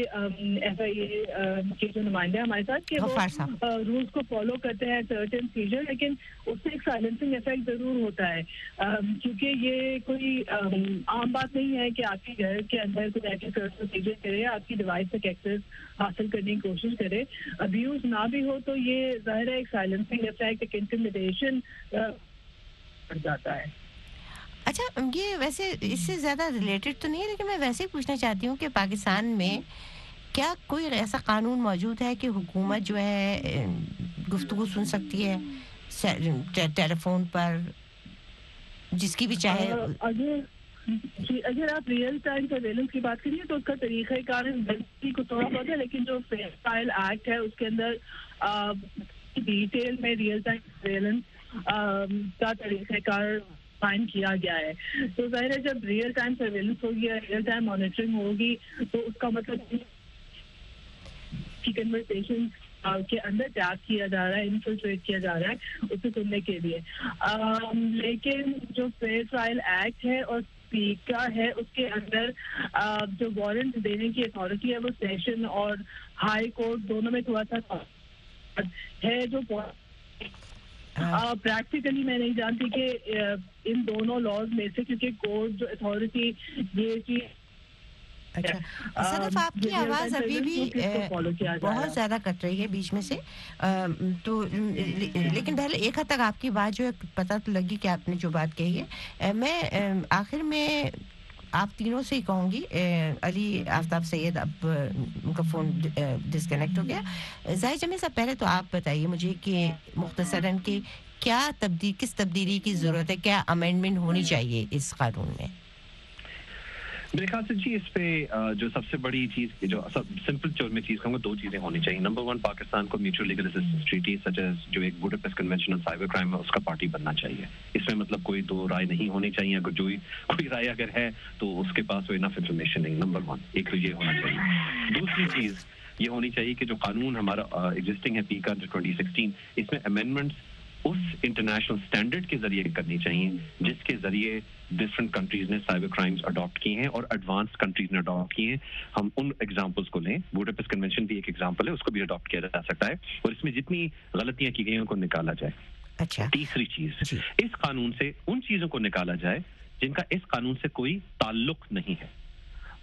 ایف آئی اے کے جو نمائندے ہمارے ساتھ کہ وہ غفار صاحب۔ رولس کو فالو کرتے ہیں سرٹن سیجر لیکن اس سے ایک سائلنسنگ افیکٹ ضرور ہوتا ہے۔ کیونکہ یہ کوئی ام، عام بات نہیں ہے کہ آپ کے گھر کے اندر کوئی ایسے پروسیجر کرے آپ کی ڈیوائس تک ایکسیس حاصل کرنے کی کوشش کرے۔ ابیوز نہ بھی ہو تو یہ ظاہر ہے ایک سائلنسنگ افیکٹ ایک انٹیمیڈیشن پڑ جاتا ہے۔ اچھا یہ ویسے اس سے زیادہ ریلیٹڈ تو نہیں ہے لیکن میں ویسے ہی پوچھنا چاہتی ہوں کہ پاکستان میں کیا کوئی ایسا قانون موجود ہے کہ حکومت جو ہے گفتگو سن سکتی ہے ٹیلی فون پر جس کی بھی چاہے؟ جی اگر آپ ریئل ٹائم سرویلنس کی بات کریے تو اس کا طریقہ کار کو تھوڑا بہت ہے لیکن جو فائل ایکٹ ہے اس کے اندر ڈیٹیل میں ریئل ٹائم سرویلنس قائم کیا گیا ہے تو ظاہر ہے جب ریئل ٹائم سرویلنس ہوگی یا ریئل ٹائم مانیٹرنگ ہوگی تو اس کا مطلب کی کنورسیشن کے اندر ٹیپ کیا جا رہا ہے انفلٹریٹ کیا جا رہا ہے اسے سننے کے لیے لیکن جو فیئر ٹرائل ایکٹ ہے اور اسپیکر ہے اس کے اندر جو وارنٹ دینے کی اتھارٹی ہے وہ سیشن اور ہائی کورٹ دونوں میں تھوڑا سا ہے جو ہاں۔ پریکٹیکلی میں نہیں جانتی کہ ان دونوں لاز میں سے کیونکہ کورٹ جو اتھارٹی یہ کہ اچھا۔ صرف آپ کی آواز ابھی بھی بہت زیادہ کٹ رہی ہے بیچ میں سے۔ تو لیکن پہلے ایک حد تک آپ کی بات جو ہے پتہ تو لگی کہ آپ نے جو بات کہی ہے۔ میں آخر میں آپ تینوں سے ہی کہوں گی علی آفتاب سید اب ان کا فون ڈسکنیکٹ ہو گیا ظاہر جمع صاحب پہلے تو آپ بتائیے مجھے کہ مختصراً کہ کیا تبدیل کس تبدیلی کی ضرورت ہے کیا امینڈمنٹ ہونی چاہیے اس قانون میں میرے خیال سے جی اس پہ جو سب سے بڑی چیز جو سب سمپل جو میں چیز کہوں گا، دو چیزیں ہونی چاہیے۔ نمبر ون پاکستان کو mutual legal assistance treaty such as جو ایک Budapest convention on cyber crime ہے، اس کا پارٹی بننا چاہیے۔ اس میں مطلب کوئی دو رائے نہیں ہونی چاہیے۔ اگر جو کوئی رائے اگر ہے، تو اس کے پاس انف انفارمیشن نہیں۔ نمبر ون ایک تو یہ ہونا چاہیے۔ دوسری چیز یہ ہونی چاہیے کہ جو قانون ہمارا ایگزسٹنگ ہے پی کا جو ٹوئنٹی سکسٹین اس میں امینڈمنٹس اس انٹرنیشنل سٹینڈرڈ کے ذریعے کرنی چاہیے جس کے ذریعے ڈفرنٹ کنٹریز نے سائبر کرائمز اڈاپٹ کیے ہیں اور ایڈوانس کنٹریز نے اڈاپٹ کیے ہیں۔ ہم ان ایگزامپلس کو لیں۔ بوڈاپس کنونشن بھی ایک ایگزامپل ہے اس کو بھی اڈاپٹ کیا جا سکتا ہے۔ اور اس میں جتنی غلطیاں کی گئی ہیں ان کو نکالا جائے۔ اچھا۔ تیسری چیز جی۔ اس قانون سے ان چیزوں کو نکالا جائے جن کا اس قانون سے کوئی تعلق نہیں ہے۔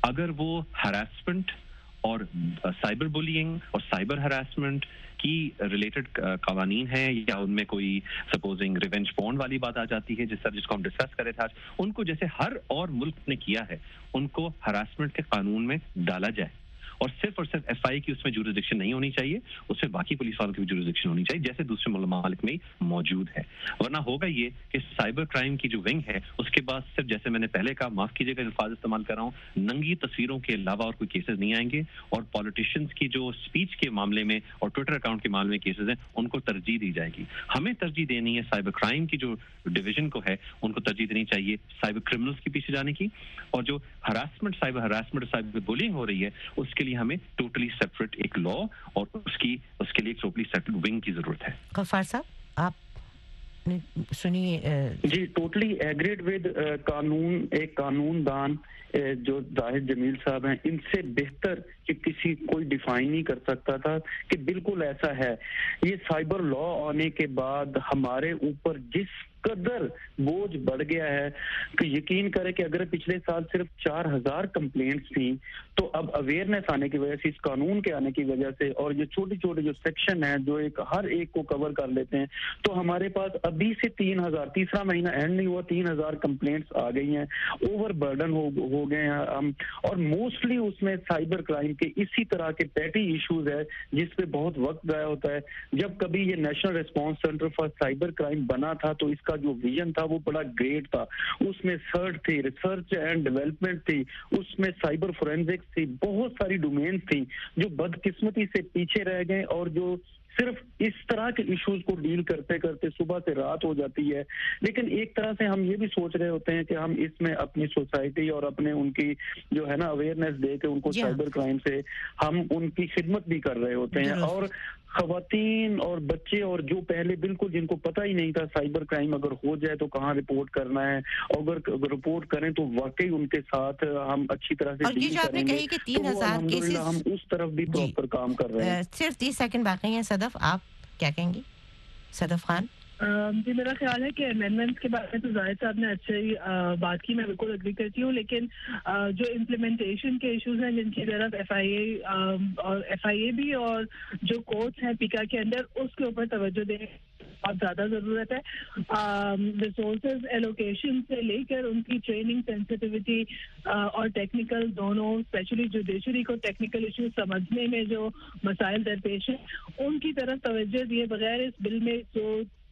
اگر وہ ہراسمنٹ اور سائبر بولینگ اور سائبر ہراسمنٹ کی ریلیٹڈ uh, قوانین ہیں یا ان میں کوئی سپوزنگ ریونج پون والی بات آ جاتی ہے جس طرح جس کو ہم ڈسکس کرے تھے ان کو جیسے ہر اور ملک نے کیا ہے، ان کو ہراسمنٹ کے قانون میں ڈالا جائے۔ اور صرف اور صرف ایف آئی کی اس میں جورسڈکشن نہیں ہونی چاہیے، اس میں باقی پولیس والوں کی بھی جورسڈکشن ہونی چاہیے، جیسے دوسرے ممالک میں موجود ہے۔ ورنہ ہوگا یہ کہ سائبر کرائم کی جو ونگ ہے، اس کے بعد صرف جیسے میں نے پہلے کہا، معاف کیجیے گا الفاظ استعمال کر رہا ہوں، ننگی تصویروں کے علاوہ اور کوئی کیسز نہیں آئیں گے۔ اور پالیٹیشینس کی جو اسپیچ کے معاملے میں اور ٹویٹر اکاؤنٹ کے معاملے میں کیسز ہیں، ان کو ترجیح دی جائے گی۔ ہمیں ترجیح دینی ہے سائبر کرائم کی جو ڈویژن کو ہے، ان کو ترجیح دینی چاہیے سائبر کرمنلس کے پیچھے جانے کی۔ اور جو harassment cyber harassment cyber bullying ہو رہی ہے، اس کے لیے ہمیں ٹوٹلی سیپریٹ ایک لا اور اس کی اس کے لیے ایک ٹوٹلی سیپریٹ ونگ کی ضرورت ہے۔ غفار صاحب آپ سنی جی ٹوٹلی ایگریڈ ود قانون ایک قانون دان جو زاہد جمیل صاحب ہیں ان سے بہتر کہ کسی کوئی ڈیفائن نہیں کر سکتا تھا کہ بالکل ایسا ہے۔ یہ سائبر لا آنے کے بعد ہمارے اوپر جس قدر بوجھ بڑھ گیا ہے تو یقین کرے کہ اگر پچھلے سال صرف چار ہزار کمپلینٹس تھیں تو اب اویئرنیس آنے کی وجہ سے اس قانون کے آنے کی وجہ سے اور یہ چھوٹے چھوٹے جو سیکشن ہیں جو ایک ہر ایک کو کور کر لیتے ہیں تو ہمارے پاس ابھی سے تین ہزار تیسرا مہینہ اینڈ نہیں ہوا تین ہزار کمپلینٹس آ گئی ہیں اوور برڈن ہو, ہو گئے ہیں ہم۔ اور موسٹلی اس میں سائبر کرائم کے اسی طرح کے پیٹی ایشوز ہے جس پہ بہت وقت ضائع ہوتا ہے۔ جب کبھی یہ national response center for cyber crime بنا تھا تو اس کا کا جو ویژن تھا وہ بڑا گریٹ تھا۔ اس میں سرچ تھی ریسرچ اینڈ ڈیولپمنٹ تھی۔ اس میں سائبر فورینزکس تھی۔ بہت ساری ڈومینس تھی جو بدقسمتی سے پیچھے رہ گئے اور جو صرف اس طرح کے ایشوز کو ڈیل کرتے کرتے صبح سے رات ہو جاتی ہے۔ لیکن ایک طرح سے ہم یہ بھی سوچ رہے ہوتے ہیں کہ ہم اس میں اپنی سوسائٹی اور اپنے ان کی جو ہے نا اویئرنیس دے کے ان کو جی ہاں۔ سائبر کرائم سے ہم ان کی خدمت بھی کر رہے ہوتے ہیں۔ اور خواتین اور بچے اور جو پہلے بالکل جن کو پتہ ہی نہیں تھا سائبر کرائم اگر ہو جائے تو کہاں رپورٹ کرنا ہے۔ اور اگر رپورٹ کریں تو واقعی ان کے ساتھ ہم اچھی طرح سے اور یہ جو آپ نے کہی کہ تین ہزار کیسز ہم اس طرف بھی جی۔ پراپر کام کر رہے ہیں۔ صرف تیس سیکنڈ باقی ہیں صدا صدف آپ کیا کہیں گی؟ صدف خان؟ جی میرا خیال ہے کہ امینڈمنٹس کے بارے میں تو ظاہر صاحب نے اچھی بات کی، میں بالکل اگری کرتی ہوں، لیکن جو امپلیمنٹیشن کے ایشوز ہیں، جن کی طرف ایف آئی اے اور ایف آئی اے بھی اور جو کورٹس ہیں پیکا کے اندر، اس کے اوپر توجہ دیں بہت زیادہ ضرورت ہے۔ ریسورسز ایلوکیشن سے لے کر ان کی ٹریننگ سینسٹیوٹی اور ٹیکنیکل دونوں اسپیشلی جوڈیشری کو ٹیکنیکل ایشو سمجھنے میں جو مسائل درپیش ہیں، ان کی طرف توجہ دیے بغیر اس بل میں جو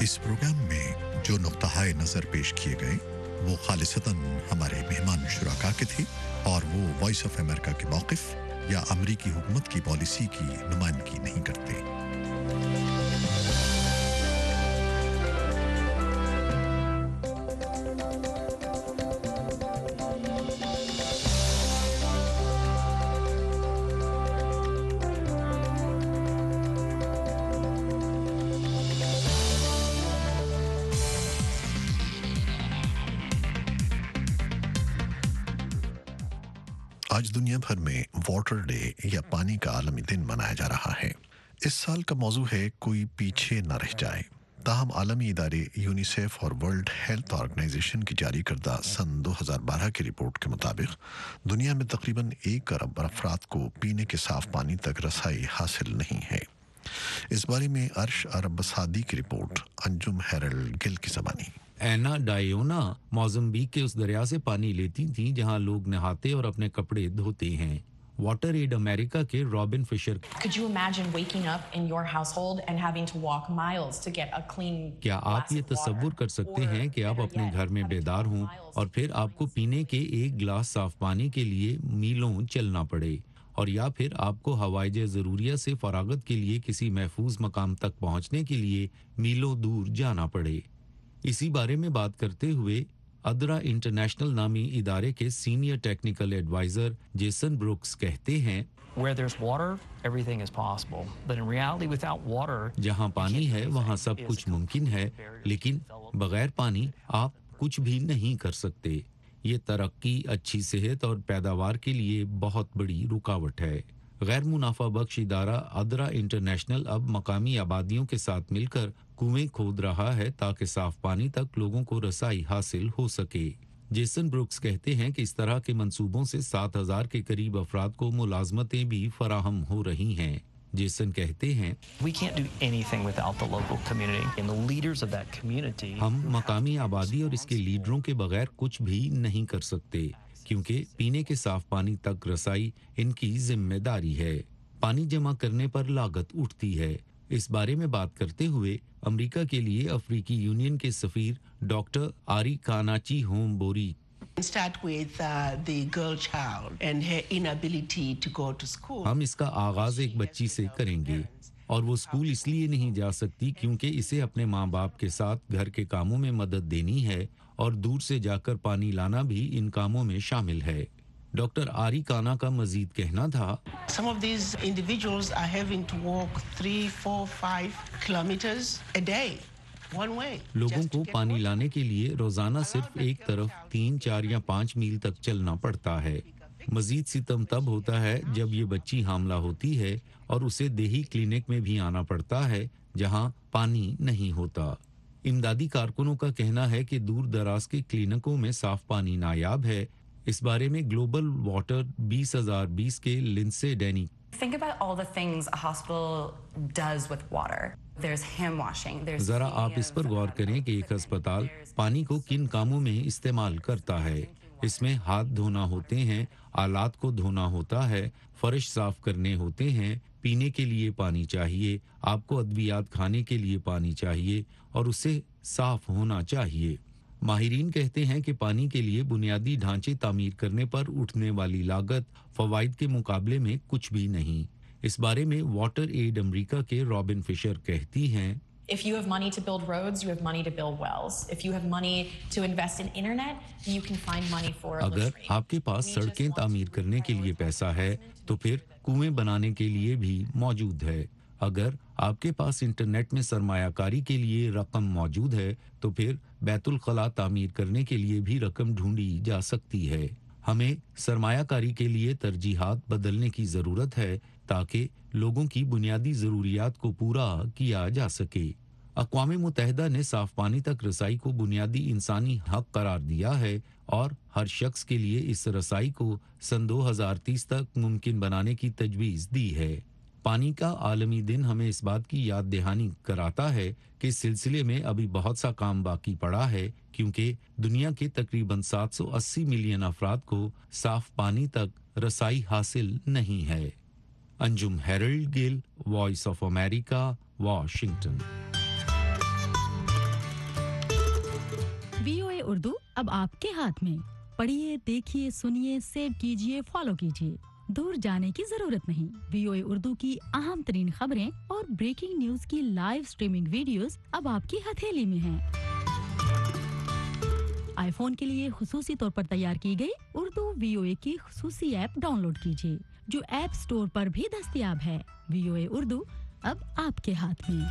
اس پروگرام میں جو نقطہ نظر پیش کیے گئے، وہ خالصتاً ہمارے مہمان شرکا کے تھے اور وہ وائس آف امریکہ کے موقف یا امریکی حکومت کی پالیسی کی نمائندگی نہیں کرتے۔ موضوع ہے کوئی پیچھے نہ رہ جائے۔ تاہم، عالمی ادارے یونیسیف اور ورلڈ ہیلتھ آرگنائزیشن کی جاری کردہ سن دو ہزار بارہ کی رپورٹ کے مطابق، دنیا میں تقریباً ایک ارب افراد کو پینے کے صاف پانی تک رسائی حاصل نہیں ہے۔ اس بارے میں عرش عرب سادی کی رپورٹ، انجم ہیرل گل کی زبانی۔ اینا ڈائیونا موزمبیک کے اس دریا سے پانی لیتی تھیں جہاں لوگ نہاتے اور اپنے کپڑے دھوتے ہیں۔ واٹر ایڈ امریکہ کے رابن فشر کیا آپ یہ تصور کر سکتے ہیں کہ آپ اپنے گھر میں بیدار ہوں اور پھر آپ کو پینے کے ایک گلاس صاف پانی کے لیے میلوں چلنا پڑے اور یا پھر آپ کو ہوائج ضروریہ سے فراغت کے لیے کسی محفوظ مقام تک پہنچنے کے لیے میلوں دور جانا پڑے۔ اسی بارے میں بات کرتے ہوئے ادرا انٹرنیشنل نامی ادارے کے senior technical adviser Jason Brooks کہتے ہیں جہاں پانی ہے وہاں سب کچھ ممکن ہے لیکن بغیر پانی آپ کچھ بھی نہیں کر سکتے۔ یہ ترقی اچھی صحت اور پیداوار کے لیے بہت بڑی رکاوٹ ہے۔ غیر منافع بخش ادارہ ادرا انٹرنیشنل اب مقامی آبادیوں کے ساتھ مل کر کنویں کھود رہا ہے تاکہ صاف پانی تک لوگوں کو رسائی حاصل ہو سکے۔ جیسن بروکس کہتے ہیں کہ اس طرح کے منصوبوں سے سات ہزار کے قریب افراد کو ملازمتیں بھی فراہم ہو رہی ہیں۔ جیسن کہتے ہیں ہم مقامی آبادی اور اس کے لیڈروں کے بغیر کچھ بھی نہیں کر سکتے کیونکہ پینے کے صاف پانی تک رسائی ان کی ذمہ داری ہے۔ پانی جمع کرنے پر لاگت اٹھتی ہے۔ اس بارے میں بات کرتے ہوئے امریکہ کے لیے افریقی یونین کے سفیر ڈاکٹر آری کاناچی ہوم بوری۔ ہم اس کا آغاز ایک بچی سے کریں گے اور وہ اسکول اس لیے نہیں جا سکتی کیونکہ اسے اپنے ماں باپ کے ساتھ گھر کے کاموں میں مدد دینی ہے اور دور سے جا کر پانی لانا بھی ان کاموں میں شامل ہے۔ ڈاکٹر آری کانا کا مزید کہنا تھا۔ لوگوں کو پانی لانے کے لیے روزانہ صرف ایک طرف تین چار یا پانچ میل تک چلنا پڑتا ہے۔ مزید ستم تب ہوتا ہے جب یہ بچی حاملہ ہوتی ہے اور اسے دیہی کلینک میں بھی آنا پڑتا ہے جہاں پانی نہیں ہوتا۔ امدادی کارکنوں کا کہنا ہے کہ دور دراز کے کلینکوں میں صاف پانی نایاب ہے۔ اس بارے میں گلوبل واٹر بیس ہزار بیس کے لنسے ڈینی۔ ذرا آپ اس پر غور کریں کہ ایک ہسپتال پانی کو کن کاموں میں استعمال کرتا ہے۔ اس میں ہاتھ دھونا ہوتے ہیں آلات کو دھونا ہوتا ہے فرش صاف کرنے ہوتے ہیں پینے کے لیے پانی چاہیے آپ کو ادویات کھانے کے لیے پانی چاہیے اور اسے صاف ہونا چاہیے۔ ماہرین کہتے ہیں کہ پانی کے لیے بنیادی ڈھانچے تعمیر کرنے پر اٹھنے والی لاگت فوائد کے مقابلے میں کچھ بھی نہیں۔ اس بارے میں واٹر ایڈ امریکہ کے رابن فشر کہتی ہیں۔ If you have money to build roads, you have money to build wells. If you have money to invest in internet, you can find money for اگر آپ کے پاس سڑکیں تعمیر کرنے کے لیے پیسہ ہے تو پھر کنویں بنانے کے لیے بھی موجود ہے۔ اگر آپ کے پاس انٹرنیٹ میں سرمایہ کاری کے لیے رقم موجود ہے تو پھر بیت الخلاء تعمیر کرنے کے لیے بھی رقم ڈھونڈی جا سکتی ہے۔ ہمیں سرمایہ کاری کے لیے ترجیحات بدلنے کی ضرورت ہے تاکہ لوگوں کی بنیادی ضروریات کو پورا کیا جا سکے۔ اقوام متحدہ نے صاف پانی تک رسائی کو بنیادی انسانی حق قرار دیا ہے اور ہر شخص کے لیے اس رسائی کو سن دو ہزار تیس تک ممکن بنانے کی تجویز دی ہے۔ پانی کا عالمی دن ہمیں اس بات کی یاد دہانی کراتا ہے کہ اس سلسلے میں ابھی بہت سا کام باقی پڑا ہے، کیونکہ دنیا کے تقریباً سات سو اسی ملین افراد کو صاف پانی تک رسائی حاصل نہیں ہے۔ Anjum Harold Gill, Voice of America, Washington. V O A Urdu اب آپ کے ہاتھ میں۔ پڑھیے، دیکھیے، سنیے، سیو کیجیے، فالو کیجیے۔ دور جانے کی ضرورت نہیں۔ وی او اے اردو کی اہم ترین خبریں اور بریکنگ نیوز کی لائیو سٹریمنگ ویڈیوز اب آپ کی ہتھیلی میں ہیں۔ آئی فون کے لیے خصوصی طور پر تیار کی گئی اردو وی او اے کی خصوصی ایپ ڈاؤن لوڈ کیجیے، جو ایپ سٹور پر بھی دستیاب ہے۔ وی او اے اردو اب آپ کے ہاتھ میں۔